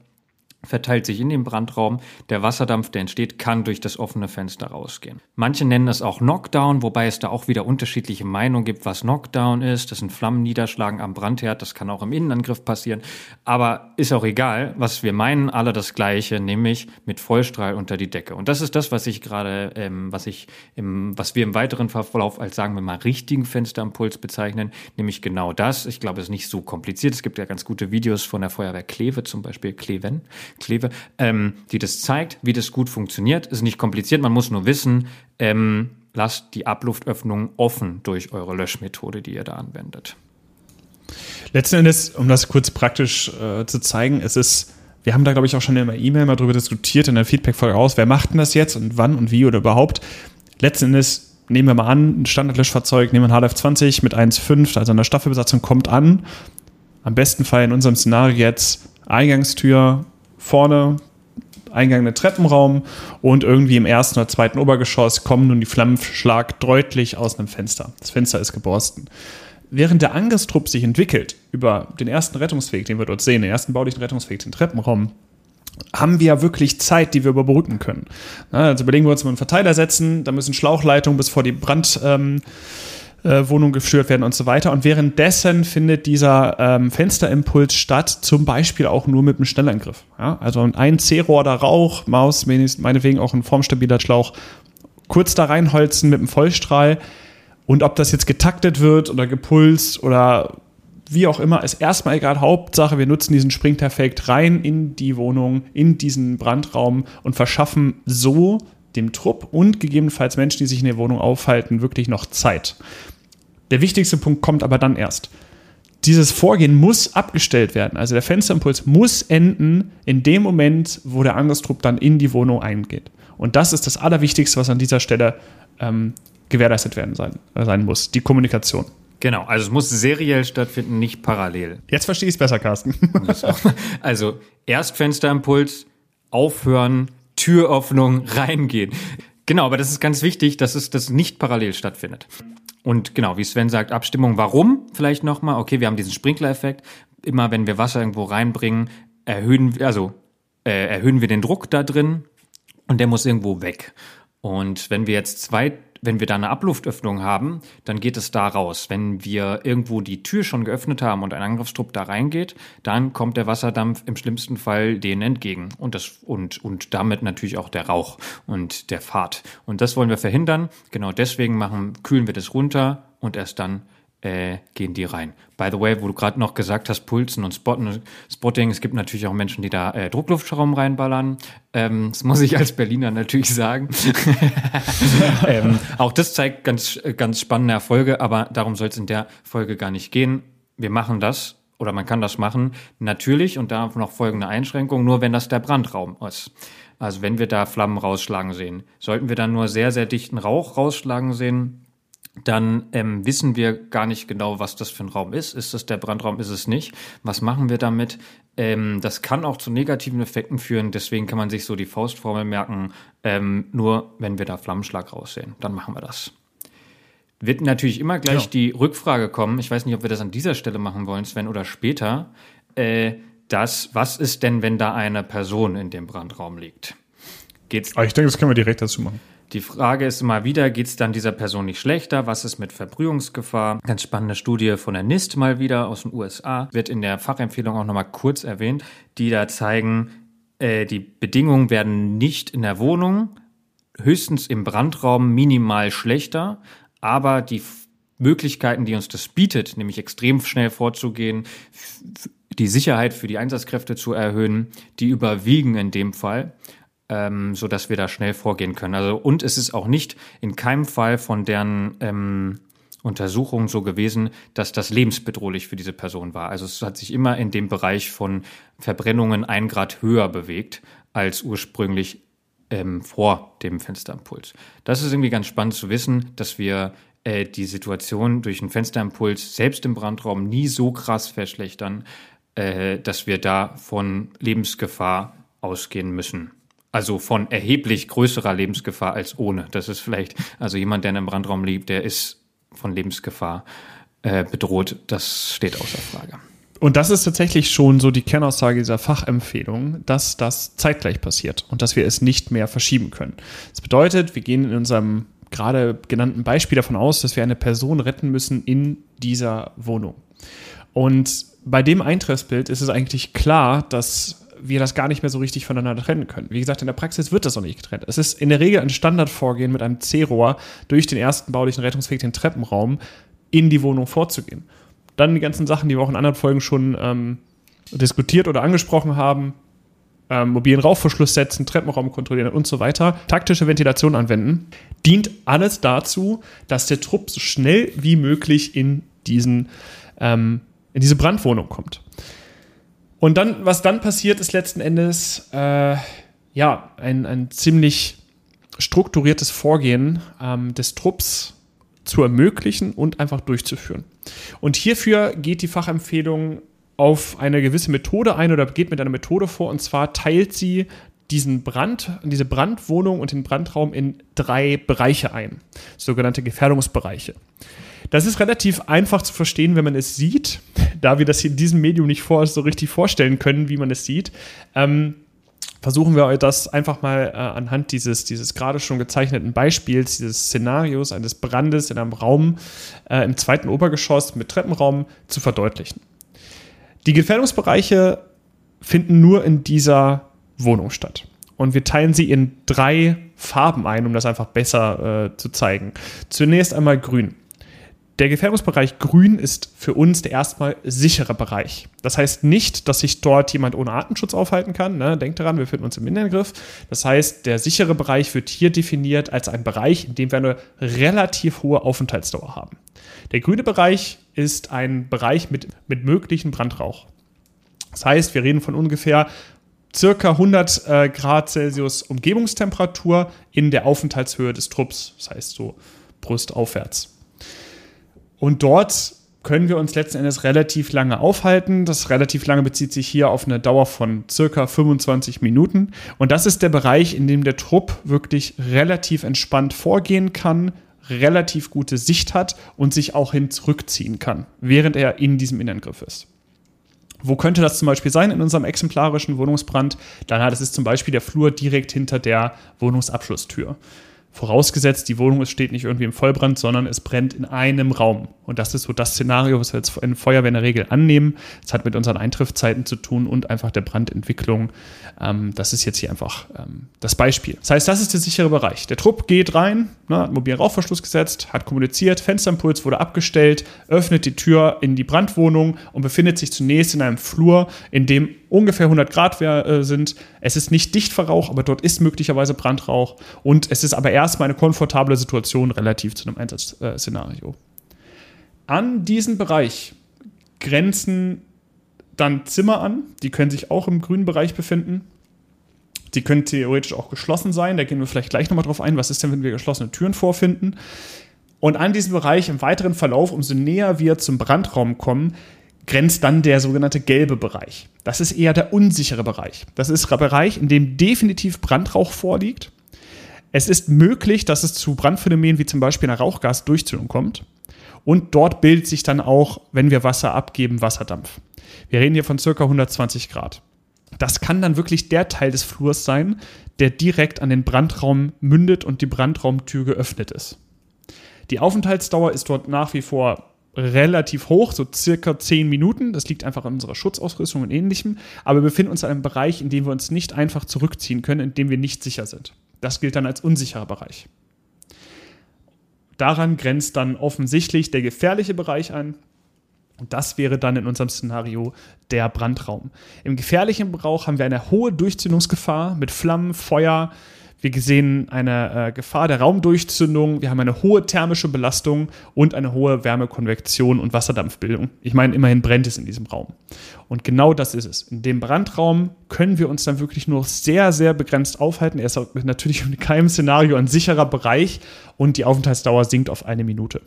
verteilt sich in den Brandraum. Der Wasserdampf, der entsteht, kann durch das offene Fenster rausgehen. Manche nennen es auch Knockdown, wobei es da auch wieder unterschiedliche Meinungen gibt, was Knockdown ist. Das sind Flammen niederschlagen am Brandherd. Das kann auch im Innenangriff passieren. Aber ist auch egal. Was wir meinen, alle das Gleiche, nämlich mit Vollstrahl unter die Decke. Und das ist das, was ich gerade, ähm, was ich im, was wir im weiteren Verlauf als, sagen wir mal, richtigen Fensterimpuls bezeichnen. Nämlich genau das. Ich glaube, es ist nicht so kompliziert. Es gibt ja ganz gute Videos von der Feuerwehr Kleve, zum Beispiel Kleven Kleve, ähm, die das zeigt, wie das gut funktioniert. Ist nicht kompliziert, man muss nur wissen, ähm, lasst die Abluftöffnung offen durch eure Löschmethode, die ihr da anwendet. Letzten Endes, um das kurz praktisch äh, zu zeigen, es ist, wir haben da glaube ich auch schon in der E-Mail mal drüber diskutiert in der Feedback-Folge aus, wer macht denn das jetzt und wann und wie oder überhaupt. Letzten Endes nehmen wir mal an, ein Standardlöschfahrzeug, nehmen wir ein HLF20 mit 1,5, also eine Staffelbesatzung kommt an. Am besten Fall in unserem Szenario jetzt Eingangstür, vorne Eingang in den Treppenraum und irgendwie im ersten oder zweiten Obergeschoss kommen nun die Flammenschlag deutlich aus einem Fenster. Das Fenster ist geborsten. Während der Angriffstrupp sich entwickelt über den ersten Rettungsweg, den wir dort sehen, den ersten baulichen Rettungsweg, den Treppenraum, haben wir ja wirklich Zeit, die wir überbrücken können. Also überlegen wir uns mal einen Verteiler setzen, da müssen Schlauchleitungen bis vor die Brand. Ähm, äh, Wohnung gestört werden und so weiter. Und währenddessen findet dieser ähm, Fensterimpuls statt, zum Beispiel auch nur mit einem Schnellangriff. Ja? Also ein C-Rohr da Rauch, Maus, meinetwegen auch ein formstabiler Schlauch, kurz da reinholzen mit einem Vollstrahl. Und ob das jetzt getaktet wird oder gepulst oder wie auch immer, ist erstmal egal. Hauptsache, wir nutzen diesen Springteffekt rein in die Wohnung, in diesen Brandraum und verschaffen so dem Trupp und gegebenenfalls Menschen, die sich in der Wohnung aufhalten, wirklich noch Zeit. Der wichtigste Punkt kommt aber dann erst. Dieses Vorgehen muss abgestellt werden. Also der Fensterimpuls muss enden in dem Moment, wo der Angriffstrupp dann in die Wohnung eingeht. Und das ist das Allerwichtigste, was an dieser Stelle ähm, gewährleistet werden sein, äh, sein muss. Die Kommunikation. Genau, also es muss seriell stattfinden, nicht parallel. Jetzt verstehe ich es besser, Carsten. also erst Fensterimpuls, aufhören, Türöffnung, reingehen. Genau, aber das ist ganz wichtig, dass es das nicht parallel stattfindet. Und genau, wie Sven sagt, Abstimmung. Warum? Vielleicht nochmal. Okay, wir haben diesen Sprinkler-Effekt. Immer wenn wir Wasser irgendwo reinbringen, erhöhen wir, also äh, erhöhen wir den Druck da drin und der muss irgendwo weg. Und wenn wir jetzt zwei wenn wir da eine Abluftöffnung haben, dann geht es da raus. Wenn wir irgendwo die Tür schon geöffnet haben und ein Angriffstrupp da reingeht, dann kommt der Wasserdampf im schlimmsten Fall denen entgegen und das und und damit natürlich auch der Rauch und der Fahrt. Und das wollen wir verhindern. Genau deswegen machen kühlen wir das runter und erst dann äh, gehen die rein. By the way, wo du gerade noch gesagt hast, Pulsen und Spotten, Spotting, es gibt natürlich auch Menschen, die da äh, Druckluftschaum reinballern. Ähm, das muss ich als Berliner natürlich sagen. ähm, auch das zeigt ganz, ganz spannende Erfolge, aber darum soll es in der Folge gar nicht gehen. Wir machen das oder man kann das machen, natürlich und da noch folgende Einschränkung, nur wenn das der Brandraum ist. Also wenn wir da Flammen rausschlagen sehen. Sollten wir dann nur sehr, sehr dichten Rauch rausschlagen sehen, dann ähm, wissen wir gar nicht genau, was das für ein Raum ist. Ist das der Brandraum, ist es nicht? Was machen wir damit? Ähm, das kann auch zu negativen Effekten führen, deswegen kann man sich so die Faustformel merken, ähm, nur wenn wir da Flammenschlag raussehen, dann machen wir das. Wird natürlich immer gleich ja. die Rückfrage kommen, ich weiß nicht, ob wir das an dieser Stelle machen wollen, Sven, oder später, äh, das, was ist denn, wenn da eine Person in dem Brandraum liegt? geht's. Aber ich denke, das können wir direkt dazu machen. Die Frage ist immer wieder, geht es dann dieser Person nicht schlechter? Was ist mit Verbrühungsgefahr? Ganz spannende Studie von der NIST mal wieder aus den USA, wird in der Fachempfehlung auch nochmal kurz erwähnt, die da zeigen, äh, die Bedingungen werden nicht in der Wohnung, höchstens im Brandraum minimal schlechter, aber die Möglichkeiten, die uns das bietet, nämlich extrem schnell vorzugehen, die Sicherheit für die Einsatzkräfte zu erhöhen, die überwiegen in dem Fall ähm, so dass wir da schnell vorgehen können. Also und es ist auch nicht in keinem Fall von deren ähm, Untersuchungen so gewesen, dass das lebensbedrohlich für diese Person war. Also es hat sich immer in dem Bereich von Verbrennungen ein Grad höher bewegt als ursprünglich ähm, vor dem Fensterimpuls. Das ist irgendwie ganz spannend zu wissen, dass wir äh, die Situation durch einen Fensterimpuls selbst im Brandraum nie so krass verschlechtern, äh, dass wir da von Lebensgefahr ausgehen müssen. Also von erheblich größerer Lebensgefahr als ohne. Das ist vielleicht, also jemand, der in einem Brandraum lebt, der ist von Lebensgefahr äh, bedroht. Das steht außer Frage. Und das ist tatsächlich schon so die Kernaussage dieser Fachempfehlung, dass das zeitgleich passiert und dass wir es nicht mehr verschieben können. Das bedeutet, wir gehen in unserem gerade genannten Beispiel davon aus, dass wir eine Person retten müssen in dieser Wohnung. Und bei dem Eintreffsbild ist es eigentlich klar, dass wir das gar nicht mehr so richtig voneinander trennen können. Wie gesagt, in der Praxis wird das auch nicht getrennt. Es ist in der Regel ein Standardvorgehen mit einem C-Rohr durch den ersten baulichen Rettungsweg, den Treppenraum, in die Wohnung vorzugehen. Dann die ganzen Sachen, die wir auch in anderen Folgen schon ähm, diskutiert oder angesprochen haben. Ähm, mobilen Rauchverschluss setzen, Treppenraum kontrollieren und so weiter, taktische Ventilation anwenden, dient alles dazu, dass der Trupp so schnell wie möglich in diesen ähm, in diese Brandwohnung kommt. Und dann, was dann passiert, ist letzten Endes äh, ja ein, ein ziemlich strukturiertes Vorgehen ähm, des Trupps zu ermöglichen und einfach durchzuführen. Und hierfür geht die Fachempfehlung auf eine gewisse Methode ein oder geht mit einer Methode vor. Und zwar teilt sie diesen Brand, diese Brandwohnung und den Brandraum in drei Bereiche ein, sogenannte Gefährdungsbereiche. Das ist relativ einfach zu verstehen, wenn man es sieht, da wir das hier in diesem Medium nicht vor, so richtig vorstellen können, wie man es sieht. Ähm, versuchen wir euch das einfach mal äh, anhand dieses, dieses gerade schon gezeichneten Beispiels, dieses Szenarios eines Brandes in einem Raum äh, im zweiten Obergeschoss mit Treppenraum zu verdeutlichen. Die Gefährdungsbereiche finden nur in dieser Wohnung statt. Und wir teilen sie in drei Farben ein, um das einfach besser äh, zu zeigen. Zunächst einmal grün. Der Gefährdungsbereich Grün ist für uns der erstmal sichere Bereich. Das heißt nicht, dass sich dort jemand ohne Atemschutz aufhalten kann. Ne? Denkt daran, wir befinden uns im Innengriff. Das heißt, der sichere Bereich wird hier definiert als ein Bereich, in dem wir eine relativ hohe Aufenthaltsdauer haben. Der grüne Bereich ist ein Bereich mit, mit möglichen Brandrauch. Das heißt, wir reden von ungefähr circa 100 äh, Grad Celsius Umgebungstemperatur in der Aufenthaltshöhe des Trupps. Das heißt so brustaufwärts. Und dort können wir uns letzten Endes relativ lange aufhalten. Das relativ lange bezieht sich hier auf eine Dauer von circa 25 Minuten. Und das ist der Bereich, in dem der Trupp wirklich relativ entspannt vorgehen kann, relativ gute Sicht hat und sich auch hin zurückziehen kann, während er in diesem Innengriff ist. Wo könnte das zum Beispiel sein in unserem exemplarischen Wohnungsbrand? Dann das ist zum Beispiel der Flur direkt hinter der Wohnungsabschlusstür. Vorausgesetzt, die Wohnung steht nicht irgendwie im Vollbrand, sondern es brennt in einem Raum. Und das ist so das Szenario, was wir jetzt in Feuerwehr in der Regel annehmen. Es hat mit unseren Eintriffszeiten zu tun und einfach der Brandentwicklung. Ähm, das ist jetzt hier einfach ähm, das Beispiel. Das heißt, das ist der sichere Bereich. Der Trupp geht rein, ne, hat mobilen Rauchverschluss gesetzt, hat kommuniziert, Fensterimpuls wurde abgestellt, öffnet die Tür in die Brandwohnung und befindet sich zunächst in einem Flur, in dem ungefähr 100 Grad äh, sind. Es ist nicht dicht Verrauch, aber dort ist möglicherweise Brandrauch. Und es ist aber erstmal eine komfortable Situation relativ zu einem Einsatzszenario. An diesen Bereich grenzen dann Zimmer an. Die können sich auch im grünen Bereich befinden. Die können theoretisch auch geschlossen sein. Da gehen wir vielleicht gleich nochmal drauf ein. Was ist denn, wenn wir geschlossene Türen vorfinden? Und an diesem Bereich im weiteren Verlauf, umso näher wir zum Brandraum kommen, grenzt dann der sogenannte gelbe Bereich. Das ist eher der unsichere Bereich. Das ist der Bereich, in dem definitiv Brandrauch vorliegt. Es ist möglich, dass es zu Brandphänomenen wie zum Beispiel einer Rauchgasdurchzündung kommt. Und dort bildet sich dann auch, wenn wir Wasser abgeben, Wasserdampf. Wir reden hier von circa 120 Grad. das kann dann wirklich der Teil des Flurs sein, der direkt an den Brandraum mündet und die Brandraumtür geöffnet ist. Die Aufenthaltsdauer ist dort nach wie vor relativ hoch, so circa 10 Minuten. Das liegt einfach an unserer Schutzausrüstung und ähnlichem. Aber wir befinden uns in einem Bereich, in dem wir uns nicht einfach zurückziehen können, in dem wir nicht sicher sind. Das gilt dann als unsicherer Bereich. Daran grenzt dann offensichtlich der gefährliche Bereich an. Und das wäre dann in unserem Szenario der Brandraum. Im gefährlichen Bereich haben wir eine hohe Durchzündungsgefahr mit Flammen, Feuer, wir sehen eine äh, Gefahr der Raumdurchzündung, wir haben eine hohe thermische Belastung und eine hohe Wärmekonvektion und Wasserdampfbildung. Ich meine, immerhin brennt es in diesem Raum. Und genau das ist es. In dem Brandraum können wir uns dann wirklich nur sehr, sehr begrenzt aufhalten. Er ist natürlich in keinem Szenario ein sicherer Bereich und die Aufenthaltsdauer sinkt auf eine Minute.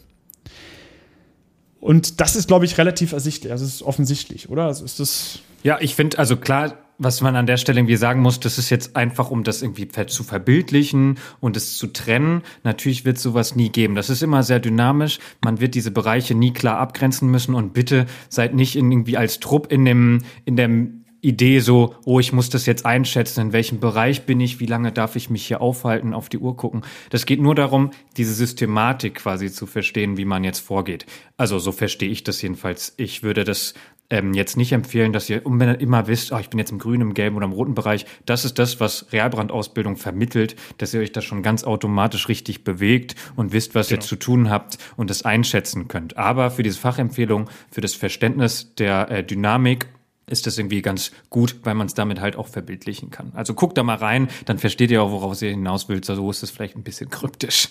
Und das ist, glaube ich, relativ ersichtlich. Also es ist offensichtlich, oder? Also ist das. Ja, ich finde, also klar, was man an der Stelle irgendwie sagen muss, das ist jetzt einfach, um das irgendwie zu verbildlichen und es zu trennen. Natürlich wird sowas nie geben. Das ist immer sehr dynamisch. Man wird diese Bereiche nie klar abgrenzen müssen und bitte seid nicht in, irgendwie als Trupp in dem, in dem Idee so, oh, ich muss das jetzt einschätzen, in welchem Bereich bin ich, wie lange darf ich mich hier aufhalten, auf die Uhr gucken. Das geht nur darum, diese Systematik quasi zu verstehen, wie man jetzt vorgeht. Also so verstehe ich das jedenfalls. Ich würde das ähm, jetzt nicht empfehlen, dass ihr immer wisst, oh, ich bin jetzt im grünen, im gelben oder im roten Bereich. Das ist das, was Realbrandausbildung vermittelt, dass ihr euch da schon ganz automatisch richtig bewegt und wisst, was genau. ihr zu tun habt und das einschätzen könnt. Aber für diese Fachempfehlung, für das Verständnis der äh, Dynamik ist das irgendwie ganz gut, weil man es damit halt auch verbildlichen kann. Also guckt da mal rein, dann versteht ihr auch, worauf ihr hinaus will. So ist es vielleicht ein bisschen kryptisch.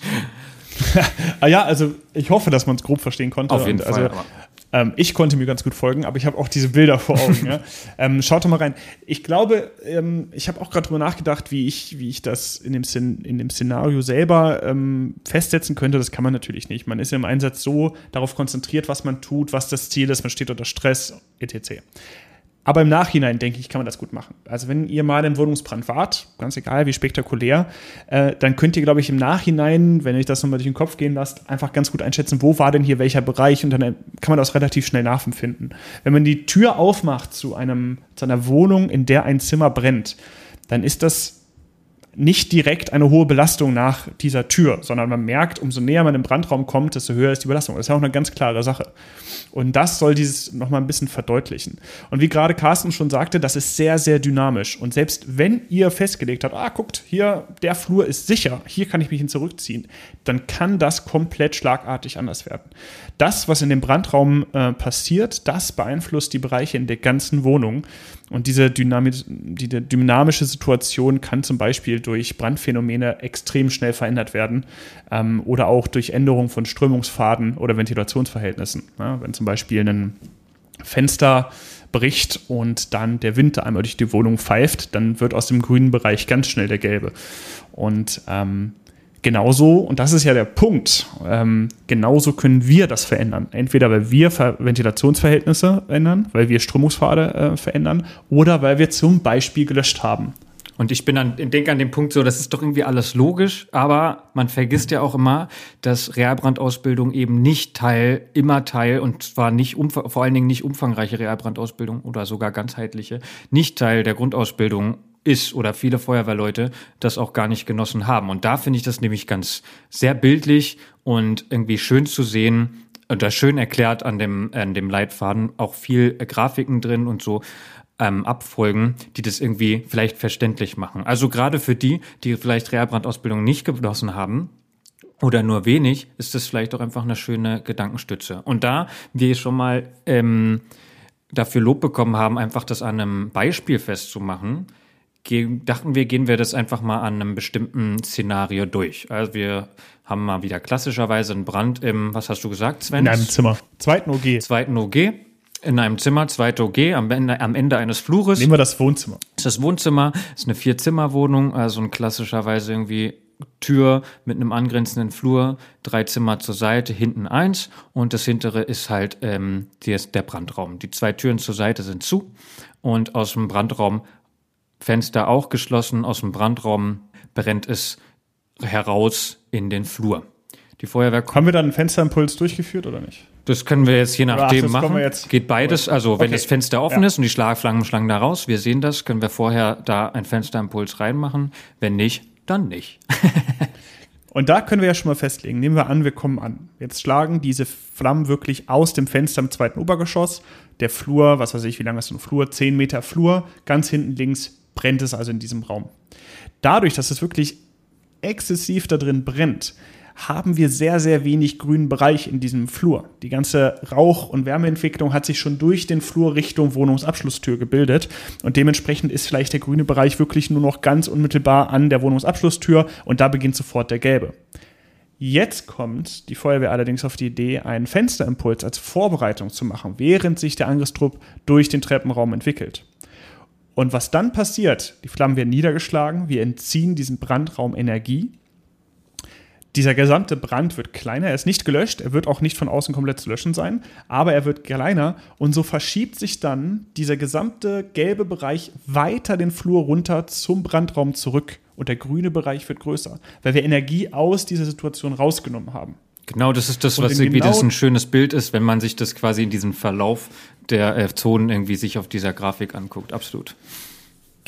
ah ja, also ich hoffe, dass man es grob verstehen konnte. Auf jeden Und, Fall. Also, ähm, ich konnte mir ganz gut folgen, aber ich habe auch diese Bilder vor Augen. ja. ähm, schaut doch mal rein. Ich glaube, ähm, ich habe auch gerade drüber nachgedacht, wie ich, wie ich das in dem, Szen in dem Szenario selber ähm, festsetzen könnte. Das kann man natürlich nicht. Man ist im Einsatz so darauf konzentriert, was man tut, was das Ziel ist, man steht unter Stress, etc. Aber im Nachhinein, denke ich, kann man das gut machen. Also wenn ihr mal im Wohnungsbrand wart, ganz egal wie spektakulär, äh, dann könnt ihr, glaube ich, im Nachhinein, wenn ihr euch das nochmal durch den Kopf gehen lasst, einfach ganz gut einschätzen, wo war denn hier welcher Bereich und dann kann man das relativ schnell nachempfinden. Wenn man die Tür aufmacht zu, einem, zu einer Wohnung, in der ein Zimmer brennt, dann ist das nicht direkt eine hohe Belastung nach dieser Tür, sondern man merkt, umso näher man im Brandraum kommt, desto höher ist die Belastung. Das ist ja auch eine ganz klare Sache. Und das soll dieses nochmal ein bisschen verdeutlichen. Und wie gerade Carsten schon sagte, das ist sehr, sehr dynamisch. Und selbst wenn ihr festgelegt habt, ah, guckt, hier, der Flur ist sicher, hier kann ich mich hin zurückziehen, dann kann das komplett schlagartig anders werden. Das, was in dem Brandraum äh, passiert, das beeinflusst die Bereiche in der ganzen Wohnung. Und diese, dynamisch, die dynamische Situation kann zum Beispiel durch Brandphänomene extrem schnell verändert werden ähm, oder auch durch Änderung von Strömungsfaden oder Ventilationsverhältnissen. Ja, wenn zum Beispiel ein Fenster bricht und dann der Wind einmal durch die Wohnung pfeift, dann wird aus dem grünen Bereich ganz schnell der gelbe. Und ähm, genauso, und das ist ja der Punkt, ähm, genauso können wir das verändern. Entweder weil wir Ventilationsverhältnisse ändern, weil wir Strömungspfade äh, verändern oder weil wir zum Beispiel gelöscht haben. Und ich bin an, denke an den Punkt so, das ist doch irgendwie alles logisch, aber man vergisst ja auch immer, dass Realbrandausbildung eben nicht Teil, immer Teil, und zwar nicht vor allen Dingen nicht umfangreiche Realbrandausbildung oder sogar ganzheitliche, nicht Teil der Grundausbildung ist oder viele Feuerwehrleute das auch gar nicht genossen haben. Und da finde ich das nämlich ganz sehr bildlich und irgendwie schön zu sehen, und da schön erklärt an dem, an dem Leitfaden, auch viel Grafiken drin und so ähm, Abfolgen, die das irgendwie vielleicht verständlich machen. Also gerade für die, die vielleicht Realbrandausbildung nicht genossen haben, oder nur wenig, ist das vielleicht auch einfach eine schöne Gedankenstütze. Und da wir schon mal ähm, dafür Lob bekommen haben, einfach das an einem Beispiel festzumachen, dachten wir, gehen wir das einfach mal an einem bestimmten Szenario durch. Also wir haben mal wieder klassischerweise einen Brand im, was hast du gesagt, Sven? In einem Zimmer. Zweiten OG. Zweiten OG. In einem Zimmer, zweite OG, am Ende, am Ende eines Flures. Nehmen wir das Wohnzimmer. Das ist das Wohnzimmer, ist eine Vierzimmerwohnung, also ein klassischerweise irgendwie Tür mit einem angrenzenden Flur, drei Zimmer zur Seite, hinten eins und das hintere ist halt ähm, der Brandraum. Die zwei Türen zur Seite sind zu und aus dem Brandraum Fenster auch geschlossen, aus dem Brandraum brennt es heraus in den Flur. Die Feuerwehr Haben wir da einen Fensterimpuls durchgeführt oder nicht? Das können wir jetzt je nachdem Ach, machen. Geht beides. Also wenn okay. das Fenster offen ja. ist und die Schlagflammen schlagen da raus, wir sehen das, können wir vorher da ein Fensterimpuls reinmachen. Wenn nicht, dann nicht. und da können wir ja schon mal festlegen. Nehmen wir an, wir kommen an. Jetzt schlagen diese Flammen wirklich aus dem Fenster im zweiten Obergeschoss. Der Flur, was weiß ich, wie lang ist so ein Flur? Zehn Meter Flur. Ganz hinten links brennt es also in diesem Raum. Dadurch, dass es wirklich exzessiv da drin brennt, haben wir sehr, sehr wenig grünen Bereich in diesem Flur. Die ganze Rauch- und Wärmeentwicklung hat sich schon durch den Flur Richtung Wohnungsabschlusstür gebildet und dementsprechend ist vielleicht der grüne Bereich wirklich nur noch ganz unmittelbar an der Wohnungsabschlusstür und da beginnt sofort der gelbe. Jetzt kommt die Feuerwehr allerdings auf die Idee, einen Fensterimpuls als Vorbereitung zu machen, während sich der Angriffstrupp durch den Treppenraum entwickelt. Und was dann passiert, die Flammen werden niedergeschlagen, wir entziehen diesem Brandraum Energie dieser gesamte Brand wird kleiner, er ist nicht gelöscht, er wird auch nicht von außen komplett zu löschen sein, aber er wird kleiner und so verschiebt sich dann dieser gesamte gelbe Bereich weiter den Flur runter zum Brandraum zurück und der grüne Bereich wird größer, weil wir Energie aus dieser Situation rausgenommen haben. Genau, das ist das, was irgendwie genau das ein schönes Bild ist, wenn man sich das quasi in diesem Verlauf der äh, Zonen irgendwie sich auf dieser Grafik anguckt. Absolut.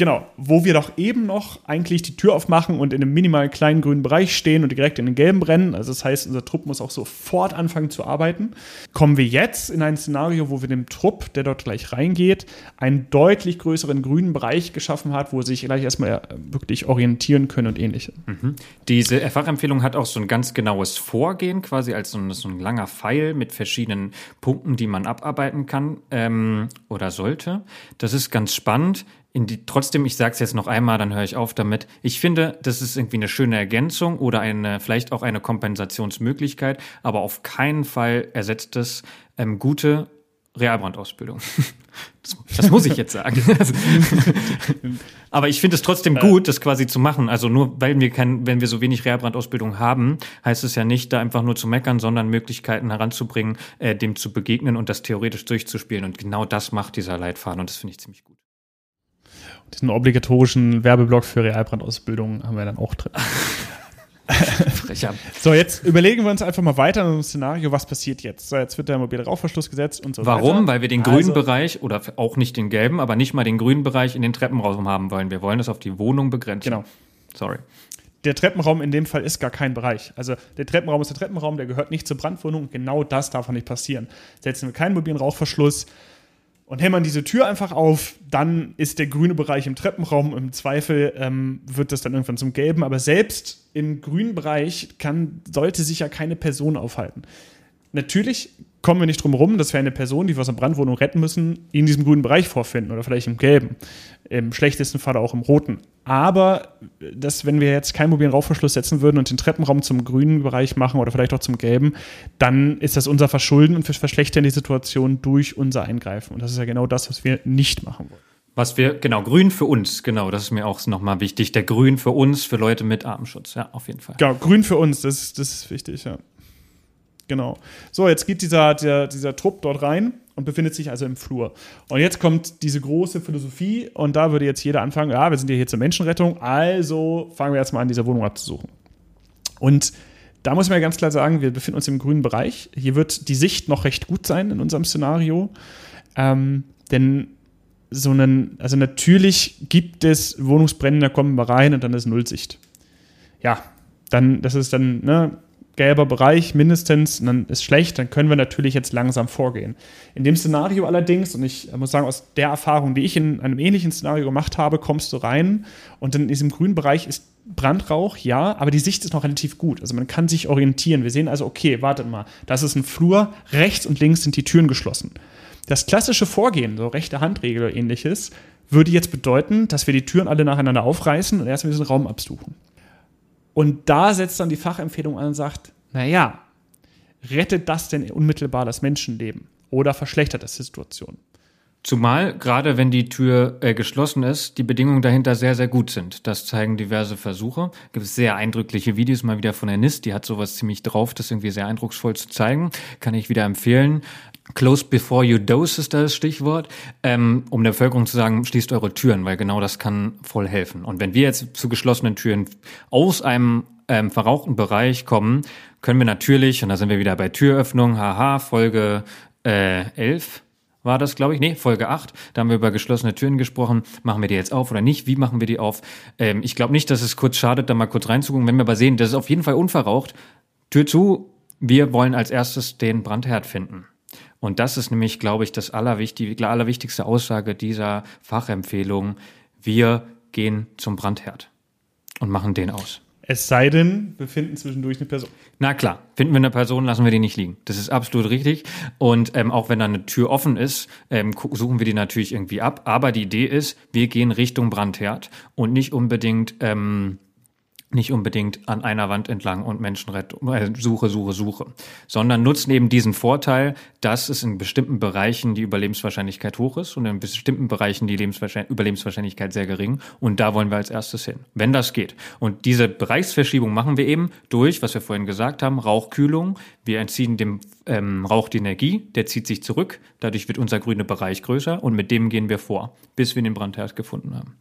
Genau, wo wir doch eben noch eigentlich die Tür aufmachen und in einem minimal kleinen grünen Bereich stehen und direkt in den gelben brennen. Also das heißt, unser Trupp muss auch sofort anfangen zu arbeiten. Kommen wir jetzt in ein Szenario, wo wir dem Trupp, der dort gleich reingeht, einen deutlich größeren grünen Bereich geschaffen hat, wo sie sich gleich erstmal äh, wirklich orientieren können und ähnliches. Mhm. Diese Fachempfehlung hat auch so ein ganz genaues Vorgehen, quasi als so ein, so ein langer Pfeil mit verschiedenen Punkten, die man abarbeiten kann ähm, oder sollte. Das ist ganz spannend die, trotzdem, ich sage es jetzt noch einmal, dann höre ich auf damit. Ich finde, das ist irgendwie eine schöne Ergänzung oder eine, vielleicht auch eine Kompensationsmöglichkeit, aber auf keinen Fall ersetzt es ähm, gute Realbrandausbildung. Das, das, muss ich jetzt sagen. aber ich finde es trotzdem gut, das quasi zu machen. Also nur weil wir kein, wenn wir so wenig Realbrandausbildung haben, heißt es ja nicht, da einfach nur zu meckern, sondern Möglichkeiten heranzubringen, äh, dem zu begegnen und das theoretisch durchzuspielen. Und genau das macht dieser Leitfaden und das finde ich ziemlich gut diesen obligatorischen Werbeblock für Realbrandausbildung haben wir dann auch drin. Frecher. So, jetzt überlegen wir uns einfach mal weiter in einem Szenario, was passiert jetzt. So, jetzt wird der mobile Rauchverschluss gesetzt und so Warum? weiter. Warum? Weil wir den grünen also, Bereich oder auch nicht den gelben, aber nicht mal den grünen Bereich in den Treppenraum haben wollen. Wir wollen das auf die Wohnung begrenzen. Genau. Sorry. Der Treppenraum in dem Fall ist gar kein Bereich. Also der Treppenraum ist der Treppenraum, der gehört nicht zur Brandwohnung. Genau das darf auch nicht passieren. Setzen wir keinen mobilen Rauchverschluss, und hämmern diese Tür einfach auf, dann ist der grüne Bereich im Treppenraum. Im Zweifel ähm, wird das dann irgendwann zum gelben. Aber selbst im grünen Bereich kann, sollte sich ja keine Person aufhalten. Natürlich kommen wir nicht drum herum, dass wir eine Person, die wir aus einer Brandwohnung retten müssen, in diesem grünen Bereich vorfinden oder vielleicht im gelben. Im schlechtesten Fall auch im roten. Aber dass, wenn wir jetzt keinen mobilen Rauchverschluss setzen würden und den Treppenraum zum grünen Bereich machen oder vielleicht auch zum gelben, dann ist das unser Verschulden und wir verschlechtern die Situation durch unser Eingreifen. Und das ist ja genau das, was wir nicht machen wollen. Was wir, genau, grün für uns, genau, das ist mir auch nochmal wichtig. Der Grün für uns, für Leute mit Atemschutz, ja, auf jeden Fall. Genau, grün für uns, das, das ist wichtig, ja. Genau. So, jetzt geht dieser, der, dieser Trupp dort rein und befindet sich also im Flur. Und jetzt kommt diese große Philosophie und da würde jetzt jeder anfangen, ja, wir sind ja hier zur Menschenrettung, also fangen wir jetzt mal an, diese Wohnung abzusuchen. Und da muss man ja ganz klar sagen, wir befinden uns im grünen Bereich. Hier wird die Sicht noch recht gut sein in unserem Szenario. Ähm, denn so einen, also natürlich gibt es Wohnungsbrände, da kommen wir rein und dann ist Nullsicht. Ja, dann, das ist dann, ne, gelber Bereich mindestens, dann ist schlecht, dann können wir natürlich jetzt langsam vorgehen. In dem Szenario allerdings, und ich muss sagen, aus der Erfahrung, die ich in einem ähnlichen Szenario gemacht habe, kommst du rein und in diesem grünen Bereich ist Brandrauch, ja, aber die Sicht ist noch relativ gut. Also man kann sich orientieren. Wir sehen also, okay, wartet mal, das ist ein Flur, rechts und links sind die Türen geschlossen. Das klassische Vorgehen, so rechte Handregel oder ähnliches, würde jetzt bedeuten, dass wir die Türen alle nacheinander aufreißen und erstmal diesen Raum absuchen. Und da setzt dann die Fachempfehlung an und sagt, naja, rettet das denn unmittelbar das Menschenleben oder verschlechtert das die Situation? Zumal, gerade wenn die Tür äh, geschlossen ist, die Bedingungen dahinter sehr, sehr gut sind. Das zeigen diverse Versuche. Gibt es sehr eindrückliche Videos mal wieder von der NIST, die hat sowas ziemlich drauf, das irgendwie sehr eindrucksvoll zu zeigen. Kann ich wieder empfehlen. Close before you dose ist das Stichwort, ähm, um der Bevölkerung zu sagen, schließt eure Türen, weil genau das kann voll helfen. Und wenn wir jetzt zu geschlossenen Türen aus einem ähm, verrauchten Bereich kommen, können wir natürlich, und da sind wir wieder bei Türöffnung, haha, Folge äh, 11 war das, glaube ich. Nee, Folge 8. Da haben wir über geschlossene Türen gesprochen. Machen wir die jetzt auf oder nicht? Wie machen wir die auf? Ähm, ich glaube nicht, dass es kurz schadet, da mal kurz reinzugucken. Wenn wir aber sehen, das ist auf jeden Fall unverraucht. Tür zu. Wir wollen als erstes den Brandherd finden. Und das ist nämlich, glaube ich, das allerwichtig, allerwichtigste Aussage dieser Fachempfehlung. Wir gehen zum Brandherd und machen den aus. Es sei denn, wir finden zwischendurch eine Person. Na klar, finden wir eine Person, lassen wir die nicht liegen. Das ist absolut richtig. Und ähm, auch wenn da eine Tür offen ist, ähm, suchen wir die natürlich irgendwie ab. Aber die Idee ist, wir gehen Richtung Brandherd und nicht unbedingt ähm, nicht unbedingt an einer Wand entlang und Menschenrettung, äh, Suche, Suche, Suche, sondern nutzen eben diesen Vorteil, dass es in bestimmten Bereichen die Überlebenswahrscheinlichkeit hoch ist und in bestimmten Bereichen die Überlebenswahrscheinlichkeit sehr gering. Und da wollen wir als erstes hin, wenn das geht. Und diese Bereichsverschiebung machen wir eben durch, was wir vorhin gesagt haben, Rauchkühlung. Wir entziehen dem ähm, Rauch die Energie, der zieht sich zurück, dadurch wird unser grüner Bereich größer und mit dem gehen wir vor, bis wir den Brandherd gefunden haben.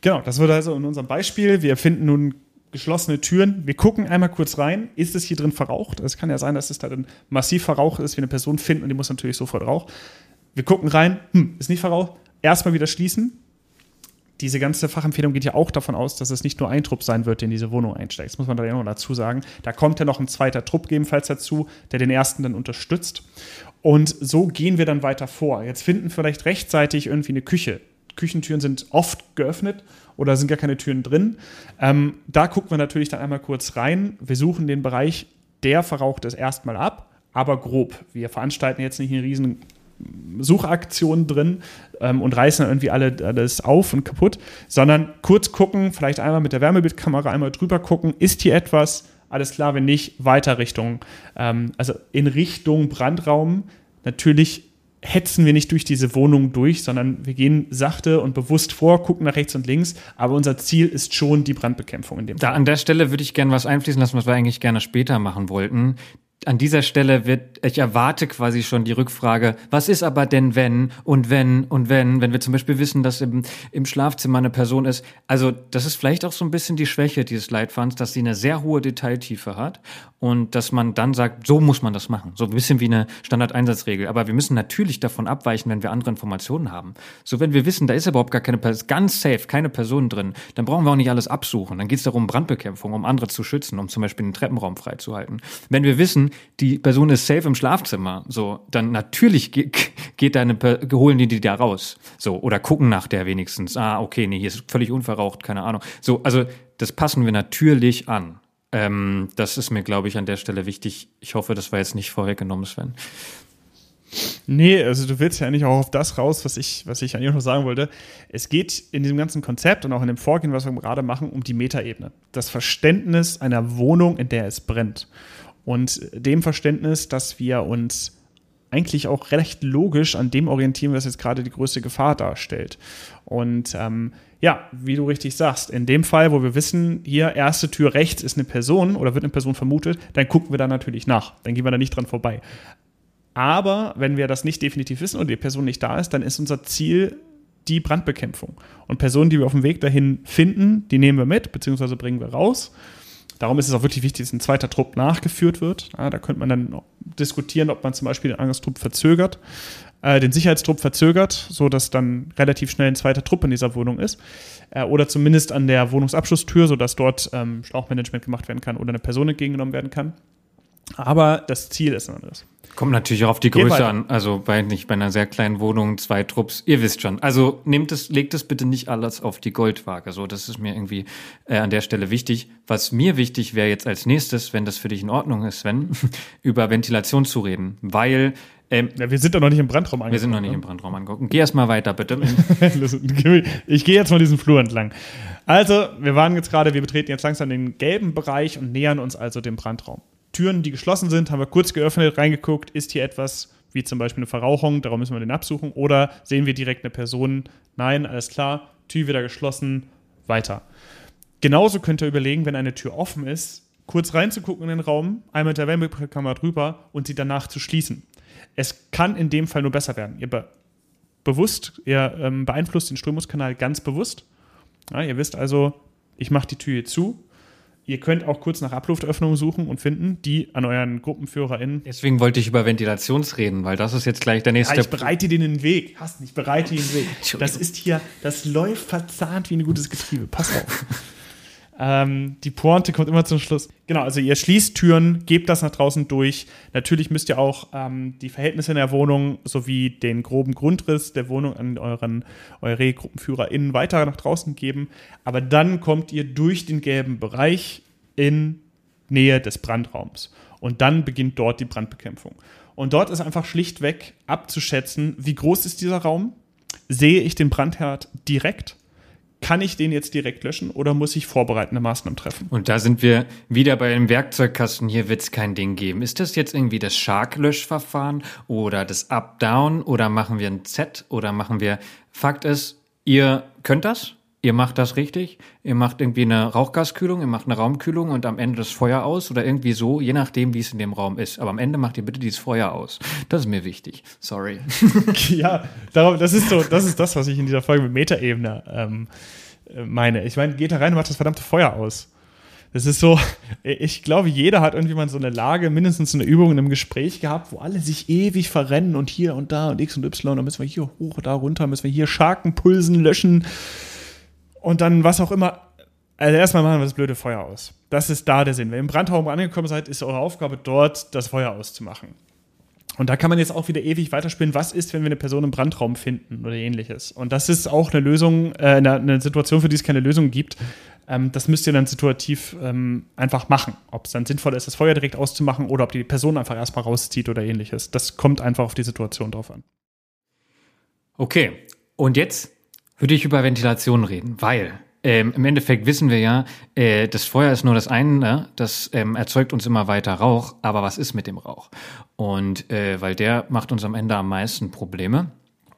Genau, das wird also in unserem Beispiel. Wir finden nun geschlossene Türen. Wir gucken einmal kurz rein. Ist es hier drin verraucht? Es kann ja sein, dass es da dann massiv verraucht ist. Wir eine Person finden und die muss natürlich sofort rauchen. Wir gucken rein. Hm, ist nicht verraucht. Erstmal wieder schließen. Diese ganze Fachempfehlung geht ja auch davon aus, dass es nicht nur ein Trupp sein wird, der in diese Wohnung einsteigt. Das muss man da ja noch dazu sagen. Da kommt ja noch ein zweiter Trupp gegebenenfalls dazu, der den ersten dann unterstützt. Und so gehen wir dann weiter vor. Jetzt finden vielleicht rechtzeitig irgendwie eine Küche Küchentüren sind oft geöffnet oder sind gar keine Türen drin. Ähm, da gucken wir natürlich dann einmal kurz rein. Wir suchen den Bereich, der verraucht ist, erstmal ab, aber grob. Wir veranstalten jetzt nicht eine riesen Suchaktion drin ähm, und reißen dann irgendwie alle, alles auf und kaputt, sondern kurz gucken, vielleicht einmal mit der Wärmebildkamera einmal drüber gucken, ist hier etwas, alles klar, wenn nicht, weiter Richtung, ähm, also in Richtung Brandraum. Natürlich hetzen wir nicht durch diese Wohnung durch, sondern wir gehen sachte und bewusst vor, gucken nach rechts und links, aber unser Ziel ist schon die Brandbekämpfung in dem Da Fall. an der Stelle würde ich gerne was einfließen lassen, was wir eigentlich gerne später machen wollten an dieser Stelle wird, ich erwarte quasi schon die Rückfrage, was ist aber denn wenn und wenn und wenn, wenn wir zum Beispiel wissen, dass im, im Schlafzimmer eine Person ist. Also das ist vielleicht auch so ein bisschen die Schwäche dieses Leitfands, dass sie eine sehr hohe Detailtiefe hat und dass man dann sagt, so muss man das machen. So ein bisschen wie eine Standardeinsatzregel. Aber wir müssen natürlich davon abweichen, wenn wir andere Informationen haben. So wenn wir wissen, da ist überhaupt gar keine Person, ganz safe, keine Person drin, dann brauchen wir auch nicht alles absuchen. Dann geht es darum, Brandbekämpfung, um andere zu schützen, um zum Beispiel den Treppenraum freizuhalten. Wenn wir wissen, die Person ist safe im Schlafzimmer, so, dann natürlich geht deine, holen die die da raus, so, oder gucken nach der wenigstens. Ah, okay, nee, hier ist völlig unverraucht, keine Ahnung. So, also, das passen wir natürlich an. Ähm, das ist mir, glaube ich, an der Stelle wichtig. Ich hoffe, das war jetzt nicht vorweggenommen, Sven. Nee, also du willst ja eigentlich auch auf das raus, was ich, was ich eigentlich noch sagen wollte. Es geht in diesem ganzen Konzept und auch in dem Vorgehen, was wir gerade machen, um die Metaebene. Das Verständnis einer Wohnung, in der es brennt. Und dem Verständnis, dass wir uns eigentlich auch recht logisch an dem orientieren, was jetzt gerade die größte Gefahr darstellt. Und ähm, ja, wie du richtig sagst, in dem Fall, wo wir wissen, hier erste Tür rechts ist eine Person oder wird eine Person vermutet, dann gucken wir da natürlich nach. Dann gehen wir da nicht dran vorbei. Aber wenn wir das nicht definitiv wissen und die Person nicht da ist, dann ist unser Ziel die Brandbekämpfung. Und Personen, die wir auf dem Weg dahin finden, die nehmen wir mit, beziehungsweise bringen wir raus. Darum ist es auch wirklich wichtig, dass ein zweiter Trupp nachgeführt wird. Ja, da könnte man dann diskutieren, ob man zum Beispiel den Angriffstrupp verzögert, äh, den Sicherheitstrupp verzögert, sodass dann relativ schnell ein zweiter Trupp in dieser Wohnung ist. Äh, oder zumindest an der Wohnungsabschlusstür, sodass dort ähm, Schlauchmanagement gemacht werden kann oder eine Person entgegengenommen werden kann. Aber das Ziel ist ein anderes. Kommt natürlich auch auf die Größe an. Also bei nicht bei einer sehr kleinen Wohnung, zwei Trupps, ihr wisst schon. Also nehmt es, legt es bitte nicht alles auf die Goldwaage. So, das ist mir irgendwie äh, an der Stelle wichtig. Was mir wichtig wäre jetzt als nächstes, wenn das für dich in Ordnung ist, Sven, über Ventilation zu reden. Weil ähm, ja, wir sind doch noch nicht im Brandraum angekommen. Wir sind noch nicht ne? im Brandraum angekommen. Geh erst mal weiter, bitte. ich gehe jetzt mal diesen Flur entlang. Also, wir waren jetzt gerade, wir betreten jetzt langsam den gelben Bereich und nähern uns also dem Brandraum. Türen, die geschlossen sind, haben wir kurz geöffnet, reingeguckt, ist hier etwas, wie zum Beispiel eine Verrauchung, darum müssen wir den absuchen, oder sehen wir direkt eine Person, nein, alles klar, Tür wieder geschlossen, weiter. Genauso könnt ihr überlegen, wenn eine Tür offen ist, kurz reinzugucken in den Raum, einmal mit der Wärmekamera drüber und sie danach zu schließen. Es kann in dem Fall nur besser werden. Ihr be bewusst, ihr ähm, beeinflusst den Strömungskanal ganz bewusst. Ja, ihr wisst also, ich mache die Tür hier zu, Ihr könnt auch kurz nach Abluftöffnungen suchen und finden, die an euren GruppenführerInnen. Deswegen wollte ich über Ventilationsreden, weil das ist jetzt gleich der nächste. Ja, ich bereite dir den Weg. Hast nicht, bereite den Weg. Das ist hier, das läuft verzahnt wie ein gutes Getriebe. Pass auf. Ähm, die Pointe kommt immer zum Schluss. Genau, also ihr schließt Türen, gebt das nach draußen durch. Natürlich müsst ihr auch ähm, die Verhältnisse in der Wohnung sowie den groben Grundriss der Wohnung an euren eure GruppenführerInnen weiter nach draußen geben. Aber dann kommt ihr durch den gelben Bereich in Nähe des Brandraums. Und dann beginnt dort die Brandbekämpfung. Und dort ist einfach schlichtweg abzuschätzen, wie groß ist dieser Raum? Sehe ich den Brandherd direkt? Kann ich den jetzt direkt löschen oder muss ich vorbereitende Maßnahmen treffen? Und da sind wir wieder bei dem Werkzeugkasten. Hier wird es kein Ding geben. Ist das jetzt irgendwie das Shark-Löschverfahren oder das Up-Down oder machen wir ein Z oder machen wir. Fakt ist, ihr könnt das. Ihr macht das richtig. Ihr macht irgendwie eine Rauchgaskühlung, ihr macht eine Raumkühlung und am Ende das Feuer aus oder irgendwie so, je nachdem, wie es in dem Raum ist. Aber am Ende macht ihr bitte dieses Feuer aus. Das ist mir wichtig. Sorry. ja, darum, das ist so, das ist das, was ich in dieser Folge mit Metaebene ähm, meine. Ich meine, geht da rein und macht das verdammte Feuer aus. Das ist so, ich glaube, jeder hat irgendwie mal so eine Lage, mindestens eine Übung in einem Gespräch gehabt, wo alle sich ewig verrennen und hier und da und X und Y, dann müssen wir hier hoch, da runter, müssen wir hier Scharkenpulsen löschen und dann was auch immer. Also erstmal machen wir das blöde Feuer aus. Das ist da der Sinn. Wenn ihr im Brandraum angekommen seid, ist eure Aufgabe dort, das Feuer auszumachen. Und da kann man jetzt auch wieder ewig weiterspielen, was ist, wenn wir eine Person im Brandraum finden oder ähnliches. Und das ist auch eine Lösung, äh, eine, eine, Situation, für die es keine Lösung gibt. Ähm, das müsst ihr dann situativ ähm, einfach machen. Ob es dann sinnvoll ist, das Feuer direkt auszumachen oder ob die Person einfach erstmal rauszieht oder ähnliches. Das kommt einfach auf die Situation drauf an. Okay, und jetzt würde ich über Ventilation reden, weil ähm, im Endeffekt wissen wir ja, äh, das Feuer ist nur das eine, ne? das ähm, erzeugt uns immer weiter Rauch, aber was ist mit dem Rauch? Und äh, weil der macht uns am Ende am meisten Probleme.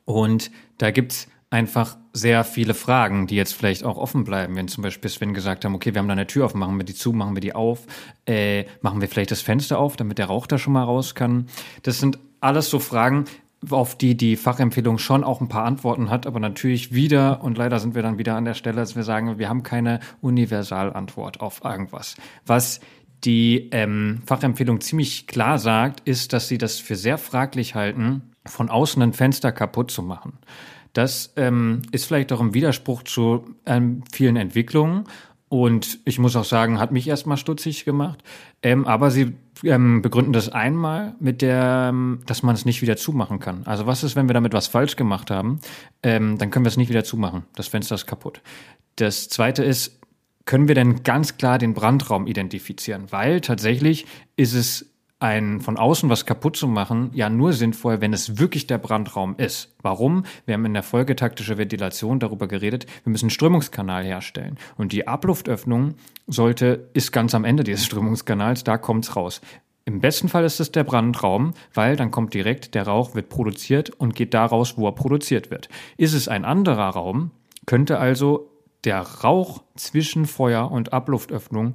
Und da gibt's einfach sehr viele Fragen, die jetzt vielleicht auch offen bleiben. Wenn zum Beispiel Sven gesagt haben, okay, wir haben da eine Tür auf, machen wir die zu, machen wir die auf, äh, machen wir vielleicht das Fenster auf, damit der Rauch da schon mal raus kann. Das sind alles so Fragen, auf die die Fachempfehlung schon auch ein paar Antworten hat, aber natürlich wieder, und leider sind wir dann wieder an der Stelle, dass wir sagen, wir haben keine Universalantwort auf irgendwas. Was die ähm, Fachempfehlung ziemlich klar sagt, ist, dass sie das für sehr fraglich halten, von außen ein Fenster kaputt zu machen. Das ähm, ist vielleicht auch im Widerspruch zu ähm, vielen Entwicklungen und ich muss auch sagen, hat mich erstmal stutzig gemacht. Ähm, aber sie ähm, begründen das einmal mit der, ähm, dass man es nicht wieder zumachen kann. Also was ist, wenn wir damit was falsch gemacht haben? Ähm, dann können wir es nicht wieder zumachen. Das Fenster ist kaputt. Das zweite ist, können wir denn ganz klar den Brandraum identifizieren? Weil tatsächlich ist es ein von außen was kaputt zu machen, ja nur sinnvoll, wenn es wirklich der Brandraum ist. Warum? Wir haben in der Folge taktische Ventilation darüber geredet, wir müssen einen Strömungskanal herstellen. Und die Abluftöffnung sollte, ist ganz am Ende dieses Strömungskanals, da kommt's raus. Im besten Fall ist es der Brandraum, weil dann kommt direkt der Rauch, wird produziert und geht da raus, wo er produziert wird. Ist es ein anderer Raum, könnte also der Rauch zwischen Feuer und Abluftöffnung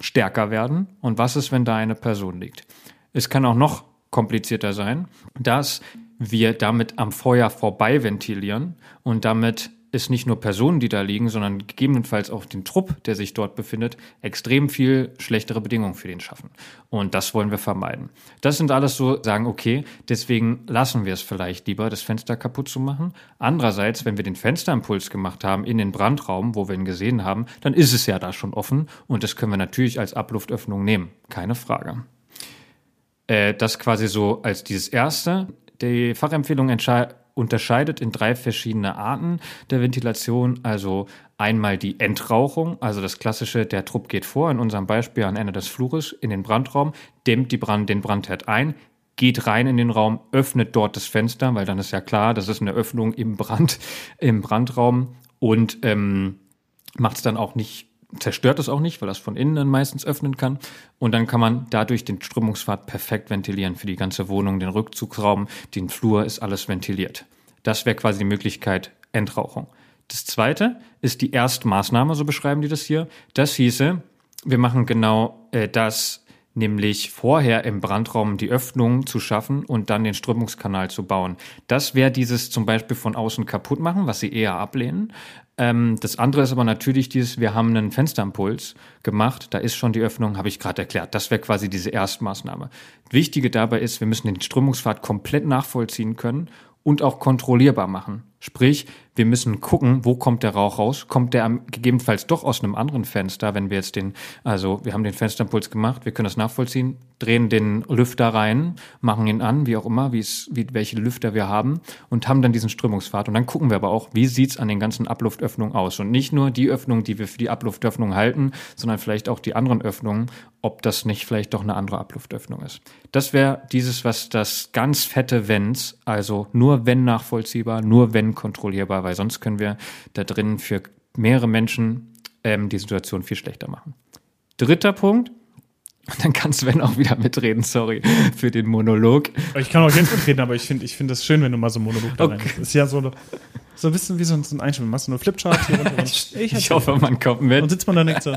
stärker werden. Und was ist, wenn da eine Person liegt? Es kann auch noch komplizierter sein, dass wir damit am Feuer vorbei ventilieren und damit ist nicht nur Personen, die da liegen, sondern gegebenenfalls auch den Trupp, der sich dort befindet, extrem viel schlechtere Bedingungen für den schaffen. Und das wollen wir vermeiden. Das sind alles so, sagen, okay, deswegen lassen wir es vielleicht lieber, das Fenster kaputt zu machen. Andererseits, wenn wir den Fensterimpuls gemacht haben in den Brandraum, wo wir ihn gesehen haben, dann ist es ja da schon offen und das können wir natürlich als Abluftöffnung nehmen. Keine Frage. Äh, das quasi so als dieses erste. Die Fachempfehlung entscheidet, unterscheidet in drei verschiedene Arten der Ventilation. Also einmal die Entrauchung, also das klassische, der Trupp geht vor, in unserem Beispiel am Ende des Flures in den Brandraum, dämmt die Brand, den Brandherd ein, geht rein in den Raum, öffnet dort das Fenster, weil dann ist ja klar, das ist eine Öffnung im Brand, im Brandraum und ähm, macht es dann auch nicht zerstört es auch nicht, weil das von innen dann meistens öffnen kann. Und dann kann man dadurch den Strömungspfad perfekt ventilieren für die ganze Wohnung, den Rückzugsraum, den Flur ist alles ventiliert. Das wäre quasi die Möglichkeit Entrauchung. Das zweite ist die Erstmaßnahme, so beschreiben die das hier. Das hieße, wir machen genau äh, das, nämlich vorher im Brandraum die Öffnung zu schaffen und dann den Strömungskanal zu bauen. Das wäre dieses zum Beispiel von außen kaputt machen, was sie eher ablehnen. Ähm, das andere ist aber natürlich dieses, wir haben einen Fensterimpuls gemacht, da ist schon die Öffnung, habe ich gerade erklärt. Das wäre quasi diese Erstmaßnahme. Wichtige dabei ist, wir müssen den Strömungspfad komplett nachvollziehen können und auch kontrollierbar machen. Sprich, wir müssen gucken, wo kommt der Rauch raus? Kommt der gegebenenfalls doch aus einem anderen Fenster, wenn wir jetzt den, also wir haben den Fensterimpuls gemacht, wir können das nachvollziehen, drehen den Lüfter rein, machen ihn an, wie auch immer, wie es, wie, welche Lüfter wir haben und haben dann diesen Strömungspfad. Und dann gucken wir aber auch, wie sieht's an den ganzen Abluftöffnungen aus? Und nicht nur die Öffnung, die wir für die Abluftöffnung halten, sondern vielleicht auch die anderen Öffnungen, ob das nicht vielleicht doch eine andere Abluftöffnung ist. Das wäre dieses, was das ganz fette Wenns, also nur wenn nachvollziehbar, nur wenn kontrollierbar, weil sonst können wir da drin für mehrere Menschen ähm, die Situation viel schlechter machen. Dritter Punkt, und dann kann Sven auch wieder mitreden, sorry für den Monolog. Ich kann auch jetzt mitreden, aber ich finde ich find das schön, wenn du mal so einen Monolog da okay. rein Das ist ja so, so ein bisschen wie so ein, so ein Einspiel. Machst du nur Flipchart hier runter. ich, ich hoffe, man kommt mit. Und sitzt man da nicht so.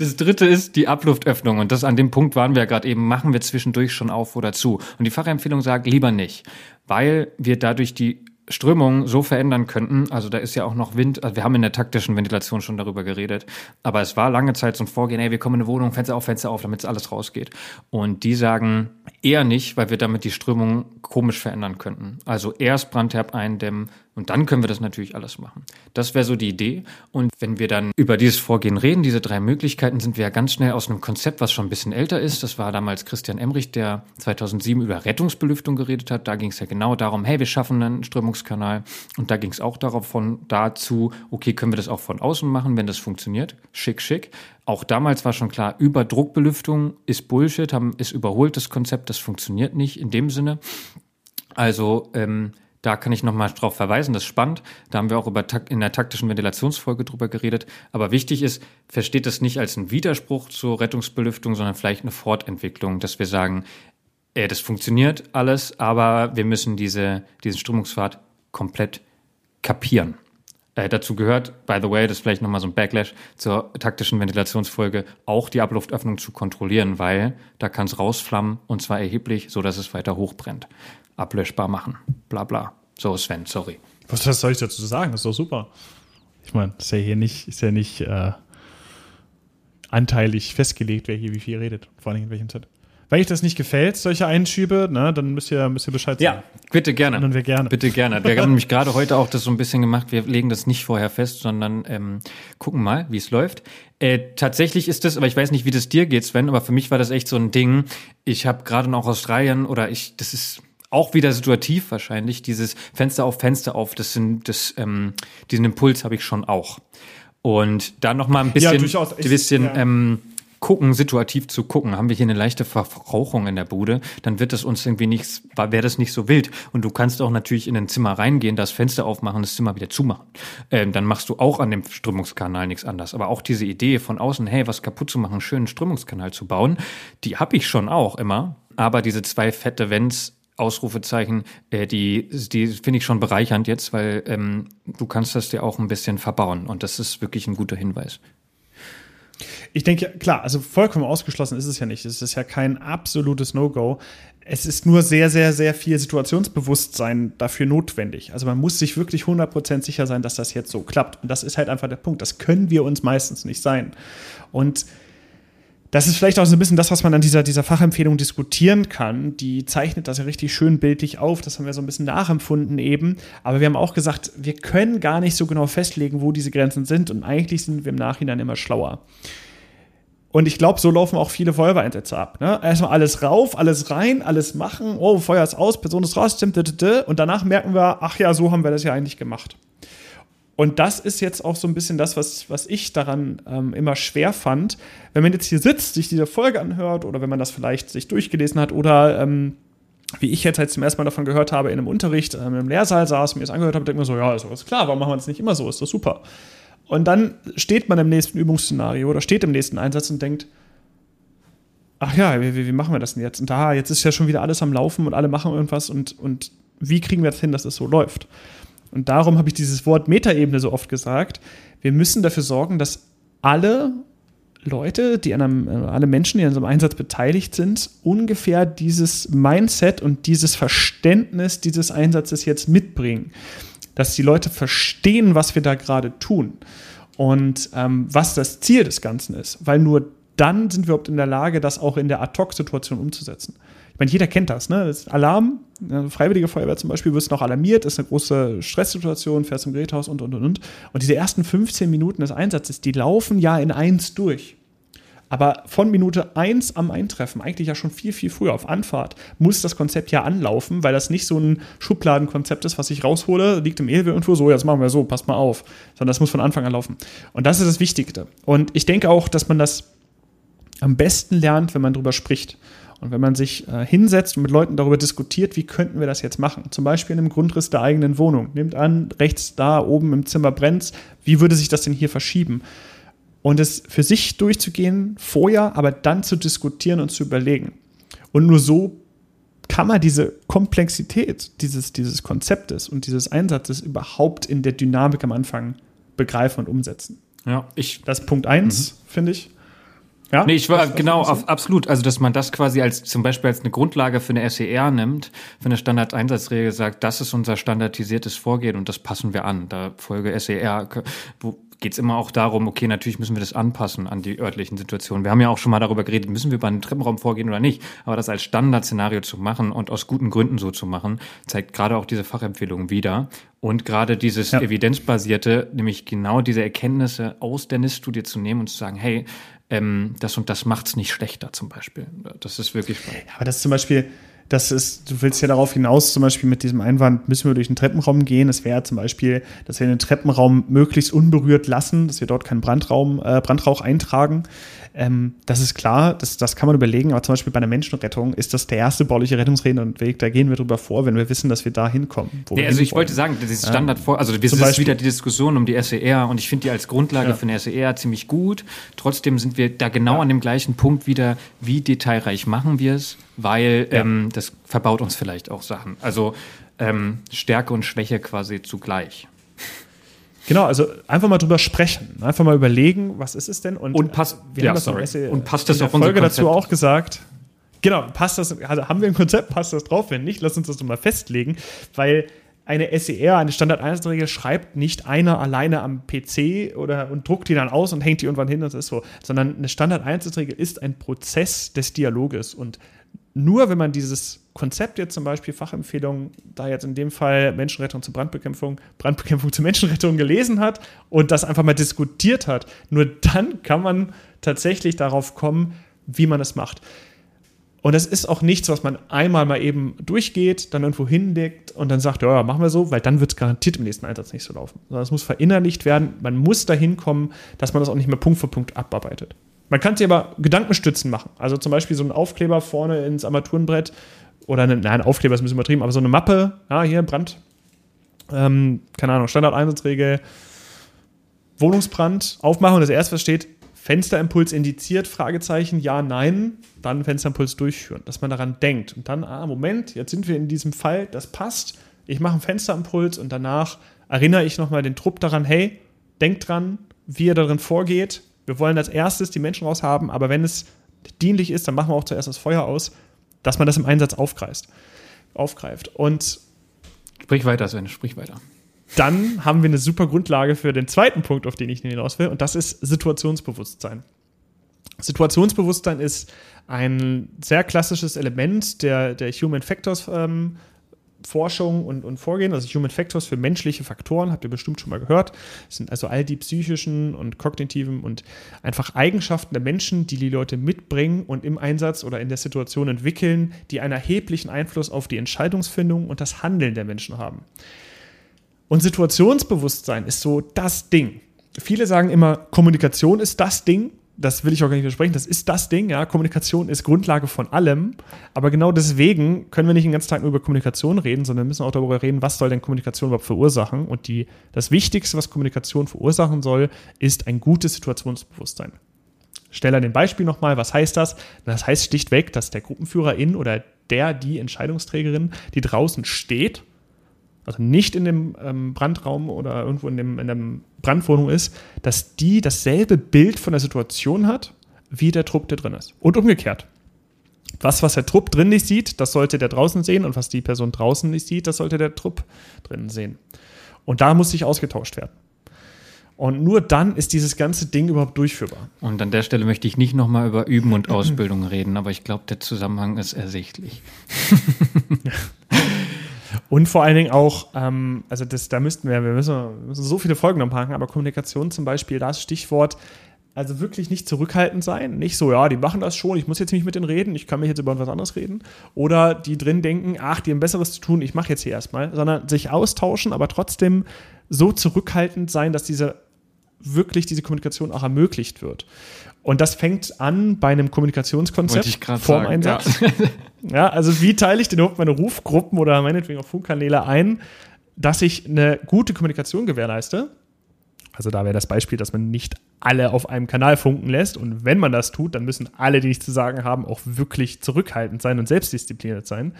Das dritte ist die Abluftöffnung. Und das an dem Punkt waren wir ja gerade eben, machen wir zwischendurch schon auf oder zu. Und die Fachempfehlung sagt, lieber nicht. Weil wir dadurch die Strömungen so verändern könnten. Also da ist ja auch noch Wind. Also wir haben in der taktischen Ventilation schon darüber geredet. Aber es war lange Zeit so ein Vorgehen, ey, wir kommen in eine Wohnung, Fenster auf, Fenster auf, damit es alles rausgeht. Und die sagen eher nicht, weil wir damit die Strömung komisch verändern könnten. Also erst Brandherb eindämmen, und dann können wir das natürlich alles machen. Das wäre so die Idee. Und wenn wir dann über dieses Vorgehen reden, diese drei Möglichkeiten, sind wir ja ganz schnell aus einem Konzept, was schon ein bisschen älter ist. Das war damals Christian Emrich, der 2007 über Rettungsbelüftung geredet hat. Da ging es ja genau darum, hey, wir schaffen einen Strömungskanal. Und da ging es auch darauf von dazu, okay, können wir das auch von außen machen, wenn das funktioniert? Schick, schick. Auch damals war schon klar, Überdruckbelüftung ist Bullshit, haben, ist überholt das Konzept, das funktioniert nicht in dem Sinne. Also ähm, da kann ich nochmal drauf verweisen, das ist spannend. Da haben wir auch über in der taktischen Ventilationsfolge drüber geredet. Aber wichtig ist, versteht das nicht als einen Widerspruch zur Rettungsbelüftung, sondern vielleicht eine Fortentwicklung, dass wir sagen, äh, das funktioniert alles, aber wir müssen diese, diesen Strömungspfad komplett kapieren. Äh, dazu gehört, by the way, das ist vielleicht nochmal so ein Backlash zur taktischen Ventilationsfolge, auch die Abluftöffnung zu kontrollieren, weil da kann es rausflammen und zwar erheblich, so dass es weiter hochbrennt ablöschbar machen. Bla bla. So, Sven, sorry. Was, soll ich dazu sagen? Das ist doch super. Ich meine, ist ja hier nicht, ist ja nicht äh, anteilig festgelegt, wer hier wie viel redet, vor allem in welchem Zeit. Wenn euch das nicht gefällt, solche Einschübe, ne, dann müsst ihr, müsst ihr Bescheid sagen. Ja, bitte gerne. Dann wir gerne. Bitte gerne. Wir haben nämlich gerade heute auch das so ein bisschen gemacht. Wir legen das nicht vorher fest, sondern ähm, gucken mal, wie es läuft. Äh, tatsächlich ist das, aber ich weiß nicht, wie das dir geht, Sven, aber für mich war das echt so ein Ding. Ich habe gerade noch Australien oder ich, das ist auch wieder situativ wahrscheinlich, dieses Fenster auf Fenster auf, das sind, das, ähm, diesen Impuls habe ich schon auch. Und dann noch mal ein bisschen, ja, ein bisschen ja. ähm, gucken, situativ zu gucken. Haben wir hier eine leichte Verrauchung in der Bude, dann wird das uns irgendwie nichts, wäre das nicht so wild. Und du kannst auch natürlich in ein Zimmer reingehen, das Fenster aufmachen, das Zimmer wieder zumachen. Ähm, dann machst du auch an dem Strömungskanal nichts anders. Aber auch diese Idee von außen, hey, was kaputt zu machen, einen schönen Strömungskanal zu bauen, die habe ich schon auch immer. Aber diese zwei fette Vents Ausrufezeichen, äh, die, die finde ich schon bereichernd jetzt, weil ähm, du kannst das dir auch ein bisschen verbauen und das ist wirklich ein guter Hinweis. Ich denke, klar, also vollkommen ausgeschlossen ist es ja nicht. Es ist ja kein absolutes No-Go. Es ist nur sehr, sehr, sehr viel Situationsbewusstsein dafür notwendig. Also man muss sich wirklich 100% sicher sein, dass das jetzt so klappt. Und das ist halt einfach der Punkt. Das können wir uns meistens nicht sein. Und das ist vielleicht auch so ein bisschen das, was man an dieser, dieser Fachempfehlung diskutieren kann. Die zeichnet das ja richtig schön bildlich auf. Das haben wir so ein bisschen nachempfunden eben. Aber wir haben auch gesagt, wir können gar nicht so genau festlegen, wo diese Grenzen sind. Und eigentlich sind wir im Nachhinein immer schlauer. Und ich glaube, so laufen auch viele Feuerwehreinsätze ab. Ne? Erstmal alles rauf, alles rein, alles machen. Oh, Feuer ist aus, Person ist raus, und danach merken wir, ach ja, so haben wir das ja eigentlich gemacht. Und das ist jetzt auch so ein bisschen das, was, was ich daran ähm, immer schwer fand. Wenn man jetzt hier sitzt, sich diese Folge anhört oder wenn man das vielleicht sich durchgelesen hat oder ähm, wie ich jetzt halt zum ersten Mal davon gehört habe, in einem Unterricht, ähm, im Lehrsaal saß, mir das angehört habe, denke mir so, ja, ist, ist klar, warum machen wir das nicht immer so? Ist das super. Und dann steht man im nächsten Übungsszenario oder steht im nächsten Einsatz und denkt, ach ja, wie, wie, machen wir das denn jetzt? Und da, jetzt ist ja schon wieder alles am Laufen und alle machen irgendwas und, und wie kriegen wir das hin, dass es das so läuft? Und darum habe ich dieses Wort Metaebene so oft gesagt. Wir müssen dafür sorgen, dass alle Leute, die an einem, äh, alle Menschen, die an einem Einsatz beteiligt sind, ungefähr dieses Mindset und dieses Verständnis dieses Einsatzes jetzt mitbringen. dass die Leute verstehen, was wir da gerade tun und ähm, was das Ziel des Ganzen ist, weil nur dann sind wir überhaupt in der Lage, das auch in der Ad-Hoc-Situation umzusetzen. Meine, jeder kennt das, ne? Das Alarm, Freiwillige Feuerwehr zum Beispiel, wirst noch alarmiert, ist eine große Stresssituation, fährst zum Geräthaus und, und, und, und. Und diese ersten 15 Minuten des Einsatzes, die laufen ja in eins durch. Aber von Minute 1 am Eintreffen, eigentlich ja schon viel, viel früher auf Anfahrt, muss das Konzept ja anlaufen, weil das nicht so ein Schubladenkonzept ist, was ich raushole, liegt im Ehe irgendwo so, jetzt machen wir so, passt mal auf. Sondern das muss von Anfang an laufen. Und das ist das Wichtigste. Und ich denke auch, dass man das am besten lernt, wenn man darüber spricht. Und wenn man sich äh, hinsetzt und mit Leuten darüber diskutiert, wie könnten wir das jetzt machen? Zum Beispiel in einem Grundriss der eigenen Wohnung. Nehmt an, rechts da oben im Zimmer brennt Wie würde sich das denn hier verschieben? und es für sich durchzugehen vorher, aber dann zu diskutieren und zu überlegen. Und nur so kann man diese Komplexität dieses, dieses Konzeptes und dieses Einsatzes überhaupt in der Dynamik am Anfang begreifen und umsetzen. Ja, ich. Das ist Punkt eins, mhm. finde ich. Ja, nee, ich war genau auf, absolut. Also, dass man das quasi als zum Beispiel als eine Grundlage für eine SER nimmt, für eine Standardeinsatzregel sagt, das ist unser standardisiertes Vorgehen und das passen wir an. Da Folge SER, wo, geht es immer auch darum, okay, natürlich müssen wir das anpassen an die örtlichen Situationen. Wir haben ja auch schon mal darüber geredet, müssen wir bei einem Treppenraum vorgehen oder nicht. Aber das als Standardszenario zu machen und aus guten Gründen so zu machen, zeigt gerade auch diese Fachempfehlung wieder. Und gerade dieses ja. evidenzbasierte, nämlich genau diese Erkenntnisse aus der NIST-Studie zu nehmen und zu sagen, hey, ähm, das und das macht's nicht schlechter zum Beispiel. Das ist wirklich spannend. Ja, aber das ist zum Beispiel, das ist, du willst ja darauf hinaus, zum Beispiel mit diesem Einwand, müssen wir durch den Treppenraum gehen. Es wäre zum Beispiel, dass wir den Treppenraum möglichst unberührt lassen, dass wir dort keinen Brandraum, äh, Brandrauch eintragen. Ähm, das ist klar, das, das kann man überlegen, aber zum Beispiel bei einer Menschenrettung ist das der erste bauliche Rettungsweg, da gehen wir drüber vor, wenn wir wissen, dass wir da hinkommen. Nee, also ich wollte sagen, das ist Standard vor, also das ist wieder die Diskussion um die SER und ich finde die als Grundlage ja. für eine SER ziemlich gut. Trotzdem sind wir da genau ja. an dem gleichen Punkt wieder, wie detailreich machen wir es, weil ja. ähm, das verbaut uns vielleicht auch Sachen. Also ähm, Stärke und Schwäche quasi zugleich. Genau, also einfach mal drüber sprechen, einfach mal überlegen, was ist es denn? Und, und, passt, wir ja, haben das sorry. Essay, und passt das in der auf Folge dazu auch gesagt. Genau, passt das, also haben wir ein Konzept, passt das drauf? Wenn nicht, lass uns das doch mal festlegen, weil eine SER, eine Standard-Einsatzregel, schreibt nicht einer alleine am PC oder und druckt die dann aus und hängt die irgendwann hin und das ist so, sondern eine Standard-Einsatzregel ist ein Prozess des Dialoges und nur wenn man dieses Konzept jetzt zum Beispiel Fachempfehlungen, da jetzt in dem Fall Menschenrettung zur Brandbekämpfung, Brandbekämpfung zur Menschenrettung gelesen hat und das einfach mal diskutiert hat, nur dann kann man tatsächlich darauf kommen, wie man es macht. Und es ist auch nichts, was man einmal mal eben durchgeht, dann irgendwo hinlegt und dann sagt, ja, machen wir so, weil dann wird es garantiert im nächsten Einsatz nicht so laufen. Sondern es muss verinnerlicht werden. Man muss dahin kommen, dass man das auch nicht mehr Punkt für Punkt abarbeitet. Man kann sich aber Gedankenstützen machen. Also zum Beispiel so einen Aufkleber vorne ins Armaturenbrett oder eine, nein, Aufkleber ist ein bisschen übertrieben, aber so eine Mappe, ja, hier Brand, ähm, keine Ahnung, Standardeinsatzregel, Wohnungsbrand aufmachen und das erste, was steht, Fensterimpuls indiziert, Fragezeichen, ja, nein, dann Fensterimpuls durchführen, dass man daran denkt. Und dann, ah, Moment, jetzt sind wir in diesem Fall, das passt, ich mache einen Fensterimpuls und danach erinnere ich nochmal den Trupp daran, hey, denkt dran, wie ihr darin vorgeht, wir wollen als erstes die Menschen raushaben, aber wenn es dienlich ist, dann machen wir auch zuerst das Feuer aus, dass man das im Einsatz aufgreift. aufgreift. Und sprich weiter, Sven, sprich weiter. Dann haben wir eine super Grundlage für den zweiten Punkt, auf den ich hinaus will, und das ist Situationsbewusstsein. Situationsbewusstsein ist ein sehr klassisches Element der, der Human Factors ähm, Forschung und, und Vorgehen, also Human Factors für menschliche Faktoren, habt ihr bestimmt schon mal gehört. Das sind also all die psychischen und kognitiven und einfach Eigenschaften der Menschen, die die Leute mitbringen und im Einsatz oder in der Situation entwickeln, die einen erheblichen Einfluss auf die Entscheidungsfindung und das Handeln der Menschen haben. Und Situationsbewusstsein ist so das Ding. Viele sagen immer, Kommunikation ist das Ding das will ich auch gar nicht versprechen, das ist das Ding, ja, Kommunikation ist Grundlage von allem, aber genau deswegen können wir nicht den ganzen Tag nur über Kommunikation reden, sondern müssen auch darüber reden, was soll denn Kommunikation überhaupt verursachen und die, das Wichtigste, was Kommunikation verursachen soll, ist ein gutes Situationsbewusstsein. Stelle an dem Beispiel nochmal, was heißt das? Das heißt schlichtweg, dass der Gruppenführerin oder der, die Entscheidungsträgerin, die draußen steht also nicht in dem ähm, Brandraum oder irgendwo in, dem, in der Brandwohnung ist, dass die dasselbe Bild von der Situation hat, wie der Trupp, der drin ist. Und umgekehrt. Was, was der Trupp drin nicht sieht, das sollte der draußen sehen und was die Person draußen nicht sieht, das sollte der Trupp drinnen sehen. Und da muss sich ausgetauscht werden. Und nur dann ist dieses ganze Ding überhaupt durchführbar. Und an der Stelle möchte ich nicht nochmal über Üben und Ausbildung reden, aber ich glaube, der Zusammenhang ist ersichtlich. Und vor allen Dingen auch, ähm, also das, da müssten wir, wir müssen, wir müssen so viele Folgen noch machen, aber Kommunikation zum Beispiel, das Stichwort, also wirklich nicht zurückhaltend sein, nicht so, ja, die machen das schon, ich muss jetzt nicht mit denen reden, ich kann mich jetzt über was anderes reden. Oder die drin denken, ach, die haben Besseres zu tun, ich mache jetzt hier erstmal, sondern sich austauschen, aber trotzdem so zurückhaltend sein, dass diese wirklich diese Kommunikation auch ermöglicht wird. Und das fängt an bei einem Kommunikationskonzept vor dem Einsatz. Ja. ja. also wie teile ich denn überhaupt meine Rufgruppen oder meinetwegen auch Funkkanäle ein, dass ich eine gute Kommunikation gewährleiste? Also da wäre das Beispiel, dass man nicht alle auf einem Kanal funken lässt. Und wenn man das tut, dann müssen alle, die nichts zu sagen haben, auch wirklich zurückhaltend sein und selbstdiszipliniert sein.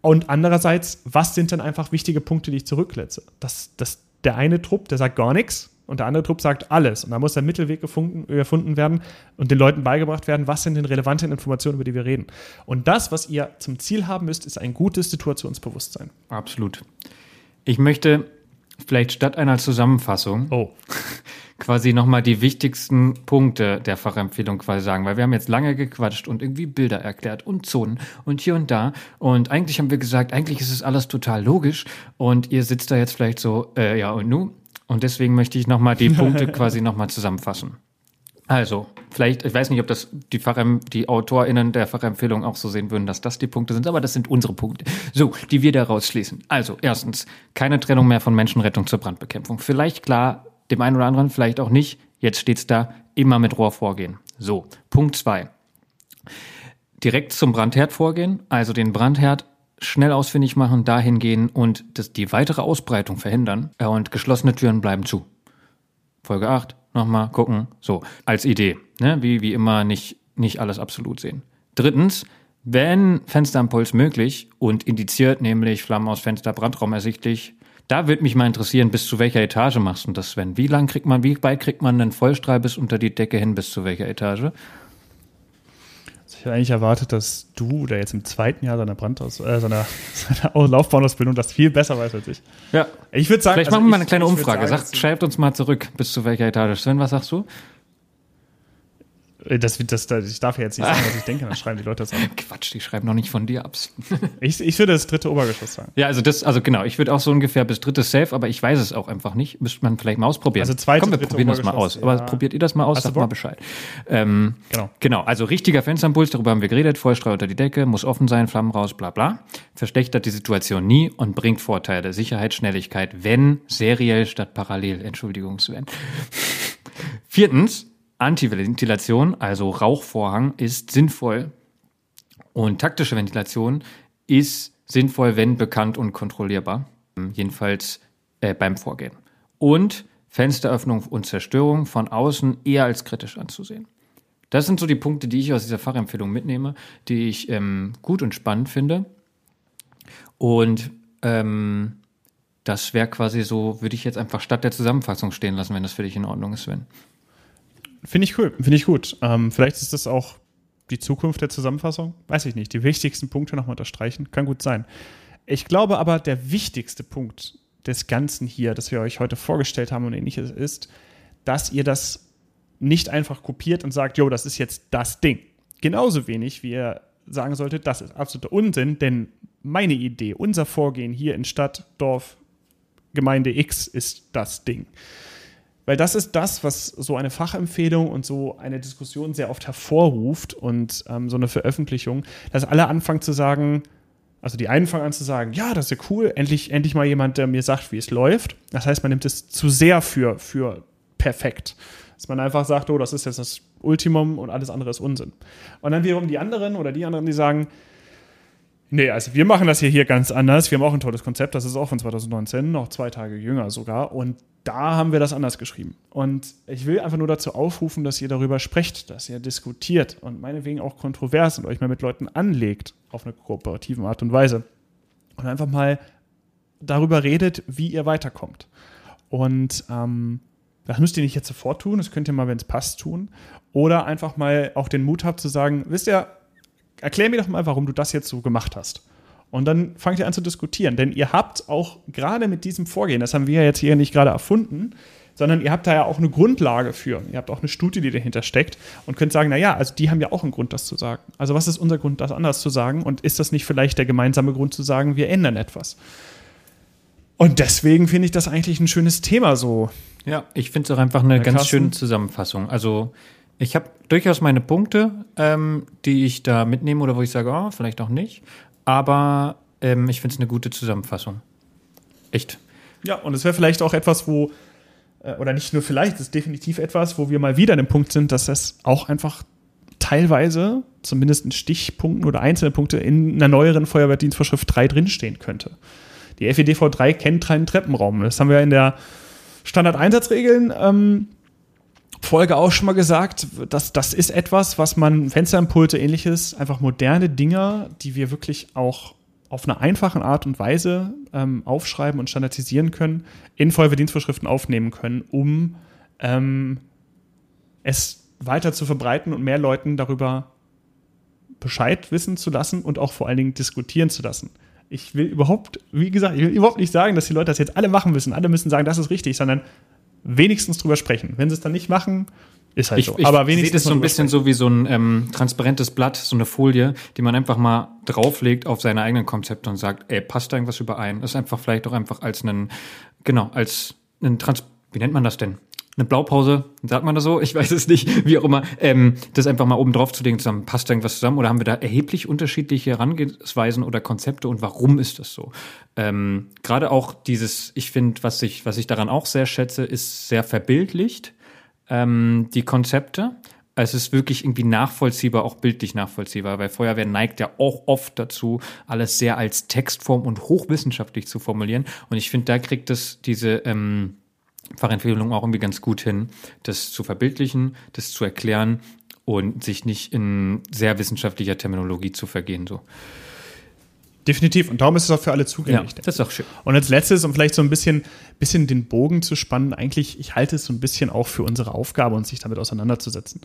Und andererseits, was sind denn einfach wichtige Punkte, die ich zurückletze? Das, das, der eine Trupp, der sagt gar nichts, und der andere Trupp sagt alles. Und da muss der Mittelweg gefunden, erfunden werden und den Leuten beigebracht werden, was sind denn relevante Informationen, über die wir reden. Und das, was ihr zum Ziel haben müsst, ist ein gutes Situationsbewusstsein. Absolut. Ich möchte vielleicht statt einer Zusammenfassung oh. quasi nochmal die wichtigsten Punkte der Fachempfehlung quasi sagen, weil wir haben jetzt lange gequatscht und irgendwie Bilder erklärt und Zonen und hier und da und eigentlich haben wir gesagt, eigentlich ist es alles total logisch und ihr sitzt da jetzt vielleicht so, äh, ja und nu? Und deswegen möchte ich nochmal die Punkte quasi nochmal zusammenfassen. Also, vielleicht, ich weiß nicht, ob das die, Fachem die AutorInnen der Fachempfehlung auch so sehen würden, dass das die Punkte sind, aber das sind unsere Punkte. So, die wir daraus schließen. Also, erstens, keine Trennung mehr von Menschenrettung zur Brandbekämpfung. Vielleicht klar, dem einen oder anderen, vielleicht auch nicht. Jetzt steht's da, immer mit Rohr vorgehen. So, Punkt zwei. Direkt zum Brandherd vorgehen, also den Brandherd schnell ausfindig machen, dahin gehen und das, die weitere Ausbreitung verhindern. Ja, und geschlossene Türen bleiben zu. Folge 8, nochmal gucken. So, als Idee. Ne? Wie, wie immer nicht, nicht alles absolut sehen. Drittens, wenn Fensterimpuls möglich und indiziert, nämlich Flammen aus Fenster, Brandraum ersichtlich, da würde mich mal interessieren, bis zu welcher Etage machst du das, Sven? Wie lang kriegt man, wie weit kriegt man einen Vollstrahl bis unter die Decke hin, bis zu welcher Etage? Ich hätte eigentlich erwartet, dass du, der jetzt im zweiten Jahr seiner Brandaus äh, seiner, seiner Laufbahnausbildung das viel besser weiß als ich. Ja. Ich würde sagen, vielleicht also machen wir mal eine kleine Umfrage. Sagen, Sagt, schreibt uns mal zurück, bis zu welcher Etage. Sven, was sagst du? Äh, das, das, das, ich darf ja jetzt nicht sagen, was ich denke, dann schreiben die Leute das an. Quatsch, die schreiben noch nicht von dir ab. ich, ich würde das dritte Obergeschoss sagen. Ja, also das, also genau, ich würde auch so ungefähr bis drittes Safe, aber ich weiß es auch einfach nicht. Müsste man vielleicht mal ausprobieren. Also zweite, Komm, wir probieren das mal aus. Aber probiert ihr das mal aus, sagt mal Bescheid. Ähm, genau. Genau, also richtiger Fensterimpuls, darüber haben wir geredet, Vollstrahl unter die Decke, muss offen sein, Flammen raus, bla bla. Verschlechtert die Situation nie und bringt Vorteile. Sicherheit, Schnelligkeit, wenn seriell statt parallel. Entschuldigung, Sven. Viertens, Antiventilation, also Rauchvorhang, ist sinnvoll. Und taktische Ventilation ist sinnvoll, wenn bekannt und kontrollierbar. Jedenfalls äh, beim Vorgehen. Und Fensteröffnung und Zerstörung von außen eher als kritisch anzusehen. Das sind so die Punkte, die ich aus dieser Fachempfehlung mitnehme, die ich ähm, gut und spannend finde. Und ähm, das wäre quasi so, würde ich jetzt einfach statt der Zusammenfassung stehen lassen, wenn das für dich in Ordnung ist, Sven. Finde ich cool, finde ich gut. Ähm, vielleicht ist das auch die Zukunft der Zusammenfassung. Weiß ich nicht. Die wichtigsten Punkte nochmal unterstreichen. Kann gut sein. Ich glaube aber, der wichtigste Punkt des Ganzen hier, das wir euch heute vorgestellt haben und ähnliches, ist, dass ihr das nicht einfach kopiert und sagt, jo, das ist jetzt das Ding. Genauso wenig, wie ihr sagen solltet, das ist absoluter Unsinn, denn meine Idee, unser Vorgehen hier in Stadt, Dorf, Gemeinde X ist das Ding. Weil das ist das, was so eine Fachempfehlung und so eine Diskussion sehr oft hervorruft und ähm, so eine Veröffentlichung, dass alle anfangen zu sagen, also die einen fangen an zu sagen, ja, das ist ja cool, endlich, endlich mal jemand, der mir sagt, wie es läuft. Das heißt, man nimmt es zu sehr für, für perfekt. Dass man einfach sagt, oh, das ist jetzt das Ultimum und alles andere ist Unsinn. Und dann wiederum die anderen oder die anderen, die sagen, Nee, also wir machen das hier, hier ganz anders. Wir haben auch ein tolles Konzept, das ist auch von 2019, noch zwei Tage jünger sogar. Und da haben wir das anders geschrieben. Und ich will einfach nur dazu aufrufen, dass ihr darüber sprecht, dass ihr diskutiert und meinetwegen auch kontrovers und euch mal mit Leuten anlegt auf eine kooperative Art und Weise. Und einfach mal darüber redet, wie ihr weiterkommt. Und ähm, das müsst ihr nicht jetzt sofort tun, das könnt ihr mal, wenn es passt, tun. Oder einfach mal auch den Mut habt zu sagen, wisst ihr, erklär mir doch mal, warum du das jetzt so gemacht hast. Und dann fangt ihr an zu diskutieren. Denn ihr habt auch gerade mit diesem Vorgehen, das haben wir ja jetzt hier nicht gerade erfunden, sondern ihr habt da ja auch eine Grundlage für. Ihr habt auch eine Studie, die dahinter steckt und könnt sagen, naja, also die haben ja auch einen Grund, das zu sagen. Also was ist unser Grund, das anders zu sagen? Und ist das nicht vielleicht der gemeinsame Grund zu sagen, wir ändern etwas? Und deswegen finde ich das eigentlich ein schönes Thema so. Ja, ich finde es auch einfach eine ganz schöne Zusammenfassung. Also ich habe durchaus meine Punkte, ähm, die ich da mitnehme oder wo ich sage, oh, vielleicht auch nicht. Aber ähm, ich finde es eine gute Zusammenfassung. Echt. Ja, und es wäre vielleicht auch etwas, wo, äh, oder nicht nur vielleicht, es ist definitiv etwas, wo wir mal wieder an dem Punkt sind, dass es auch einfach teilweise, zumindest in Stichpunkten oder einzelne Punkte, in einer neueren Feuerwehrdienstvorschrift 3 drinstehen könnte. Die FEDV 3 kennt keinen Treppenraum. Das haben wir in der Standardeinsatzregeln ähm, Folge auch schon mal gesagt, dass das ist etwas, was man Fensterimpulte ähnliches, einfach moderne Dinger, die wir wirklich auch auf eine einfache Art und Weise ähm, aufschreiben und standardisieren können, in Feuerwehrdienstvorschriften aufnehmen können, um ähm, es weiter zu verbreiten und mehr Leuten darüber Bescheid wissen zu lassen und auch vor allen Dingen diskutieren zu lassen. Ich will überhaupt, wie gesagt, ich will überhaupt nicht sagen, dass die Leute das jetzt alle machen müssen. Alle müssen sagen, das ist richtig, sondern wenigstens drüber sprechen. Wenn sie es dann nicht machen, ist halt ich, so. Ich Aber wenigstens. Sieht es so ein bisschen so wie so ein ähm, transparentes Blatt, so eine Folie, die man einfach mal drauflegt auf seine eigenen Konzepte und sagt, ey, passt da irgendwas überein? Das ist einfach vielleicht auch einfach als einen, genau, als einen Trans, wie nennt man das denn? Eine Blaupause, sagt man das so? Ich weiß es nicht, wie auch immer, ähm, das einfach mal oben drauf zu legen, zusammen, passt da irgendwas zusammen oder haben wir da erheblich unterschiedliche Herangehensweisen oder Konzepte und warum ist das so? Ähm, Gerade auch dieses, ich finde, was ich, was ich daran auch sehr schätze, ist sehr verbildlicht, ähm, die Konzepte. Es ist wirklich irgendwie nachvollziehbar, auch bildlich nachvollziehbar, weil Feuerwehr neigt ja auch oft dazu, alles sehr als Textform und hochwissenschaftlich zu formulieren. Und ich finde, da kriegt es diese, ähm, Fachempfehlung auch irgendwie ganz gut hin, das zu verbildlichen, das zu erklären und sich nicht in sehr wissenschaftlicher Terminologie zu vergehen. So. Definitiv. Und darum ist es auch für alle zugänglich. Ja, das ist auch schön. Und als letztes, um vielleicht so ein bisschen, bisschen den Bogen zu spannen, eigentlich, ich halte es so ein bisschen auch für unsere Aufgabe, uns sich damit auseinanderzusetzen.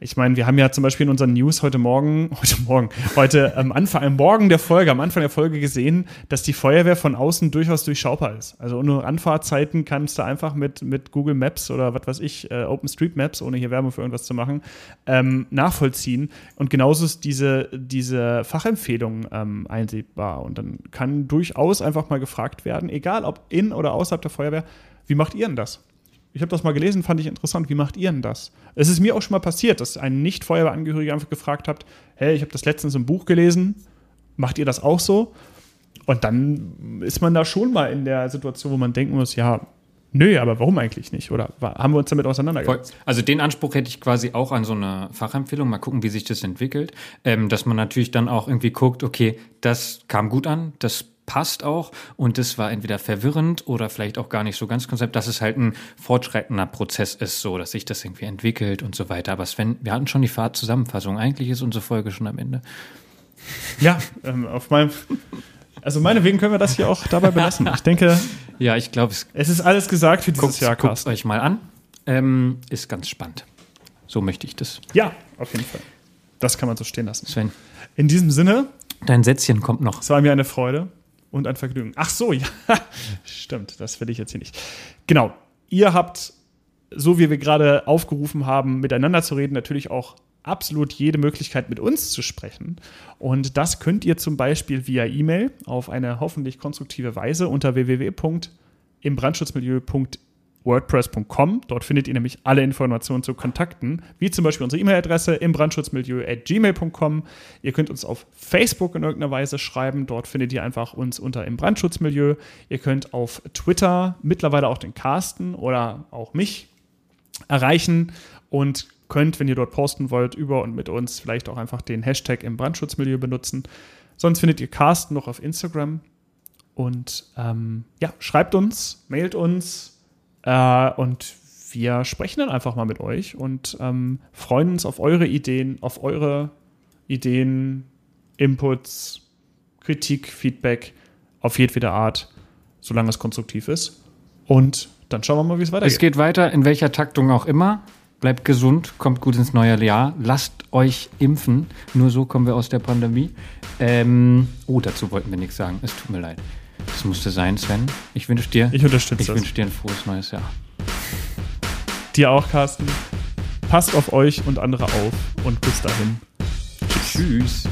Ich meine, wir haben ja zum Beispiel in unseren News heute Morgen, heute Morgen, heute am Anfang, am Morgen der Folge, am Anfang der Folge gesehen, dass die Feuerwehr von außen durchaus durchschaubar ist. Also ohne Anfahrtzeiten kannst du einfach mit, mit Google Maps oder was weiß ich, äh, OpenStreetMaps, ohne hier Werbung für irgendwas zu machen, ähm, nachvollziehen. Und genauso ist diese, diese Fachempfehlung ähm, einsehbar. Und dann kann durchaus einfach mal gefragt werden, egal ob in oder außerhalb der Feuerwehr, wie macht ihr denn das? Ich habe das mal gelesen, fand ich interessant. Wie macht ihr denn das? Es ist mir auch schon mal passiert, dass ein Nicht-Feuerwehrangehöriger einfach gefragt hat: Hey, ich habe das letztens im Buch gelesen. Macht ihr das auch so? Und dann ist man da schon mal in der Situation, wo man denken muss: Ja, nö, aber warum eigentlich nicht? Oder haben wir uns damit auseinandergesetzt? Also den Anspruch hätte ich quasi auch an so eine Fachempfehlung. Mal gucken, wie sich das entwickelt. Ähm, dass man natürlich dann auch irgendwie guckt: Okay, das kam gut an, das passt auch und das war entweder verwirrend oder vielleicht auch gar nicht so ganz konzept, dass es halt ein fortschreitender Prozess ist, so dass sich das irgendwie entwickelt und so weiter. Aber Sven, wir hatten schon die Fahrtzusammenfassung. Eigentlich ist unsere Folge schon am Ende. Ja, ähm, auf meinem also meinetwegen können wir das hier auch dabei belassen. Ich denke, ja, ich glaube, es, es ist alles gesagt für dieses guckt, Jahr. Guckt euch mal an. Ähm, ist ganz spannend. So möchte ich das. Ja, auf jeden Fall. Das kann man so stehen lassen. Sven. In diesem Sinne. Dein Sätzchen kommt noch. Es war mir eine Freude und ein Vergnügen. Ach so, ja, stimmt, das will ich jetzt hier nicht. Genau, ihr habt, so wie wir gerade aufgerufen haben, miteinander zu reden, natürlich auch absolut jede Möglichkeit, mit uns zu sprechen. Und das könnt ihr zum Beispiel via E-Mail auf eine hoffentlich konstruktive Weise unter www.imbrandschutzmilieu.de wordpress.com. Dort findet ihr nämlich alle Informationen zu Kontakten, wie zum Beispiel unsere E-Mail-Adresse im brandschutzmilieu.gmail.com. Ihr könnt uns auf Facebook in irgendeiner Weise schreiben. Dort findet ihr einfach uns unter im Brandschutzmilieu. Ihr könnt auf Twitter mittlerweile auch den Carsten oder auch mich erreichen und könnt, wenn ihr dort posten wollt, über und mit uns vielleicht auch einfach den Hashtag im Brandschutzmilieu benutzen. Sonst findet ihr Carsten noch auf Instagram. Und ähm, ja, schreibt uns, mailt uns, äh, und wir sprechen dann einfach mal mit euch und ähm, freuen uns auf eure Ideen, auf eure Ideen, Inputs, Kritik, Feedback auf jedwede Art, solange es konstruktiv ist. Und dann schauen wir mal, wie es weitergeht. Es geht weiter, in welcher Taktung auch immer. bleibt gesund, kommt gut ins neue Jahr, lasst euch impfen. Nur so kommen wir aus der Pandemie. Ähm, oh, dazu wollten wir nichts sagen. Es tut mir leid. Das musste sein, Sven. Ich wünsche dir. Ich unterstütze Ich wünsche dir ein frohes neues Jahr. Dir auch, Carsten. Passt auf euch und andere auf und bis dahin. Tschüss.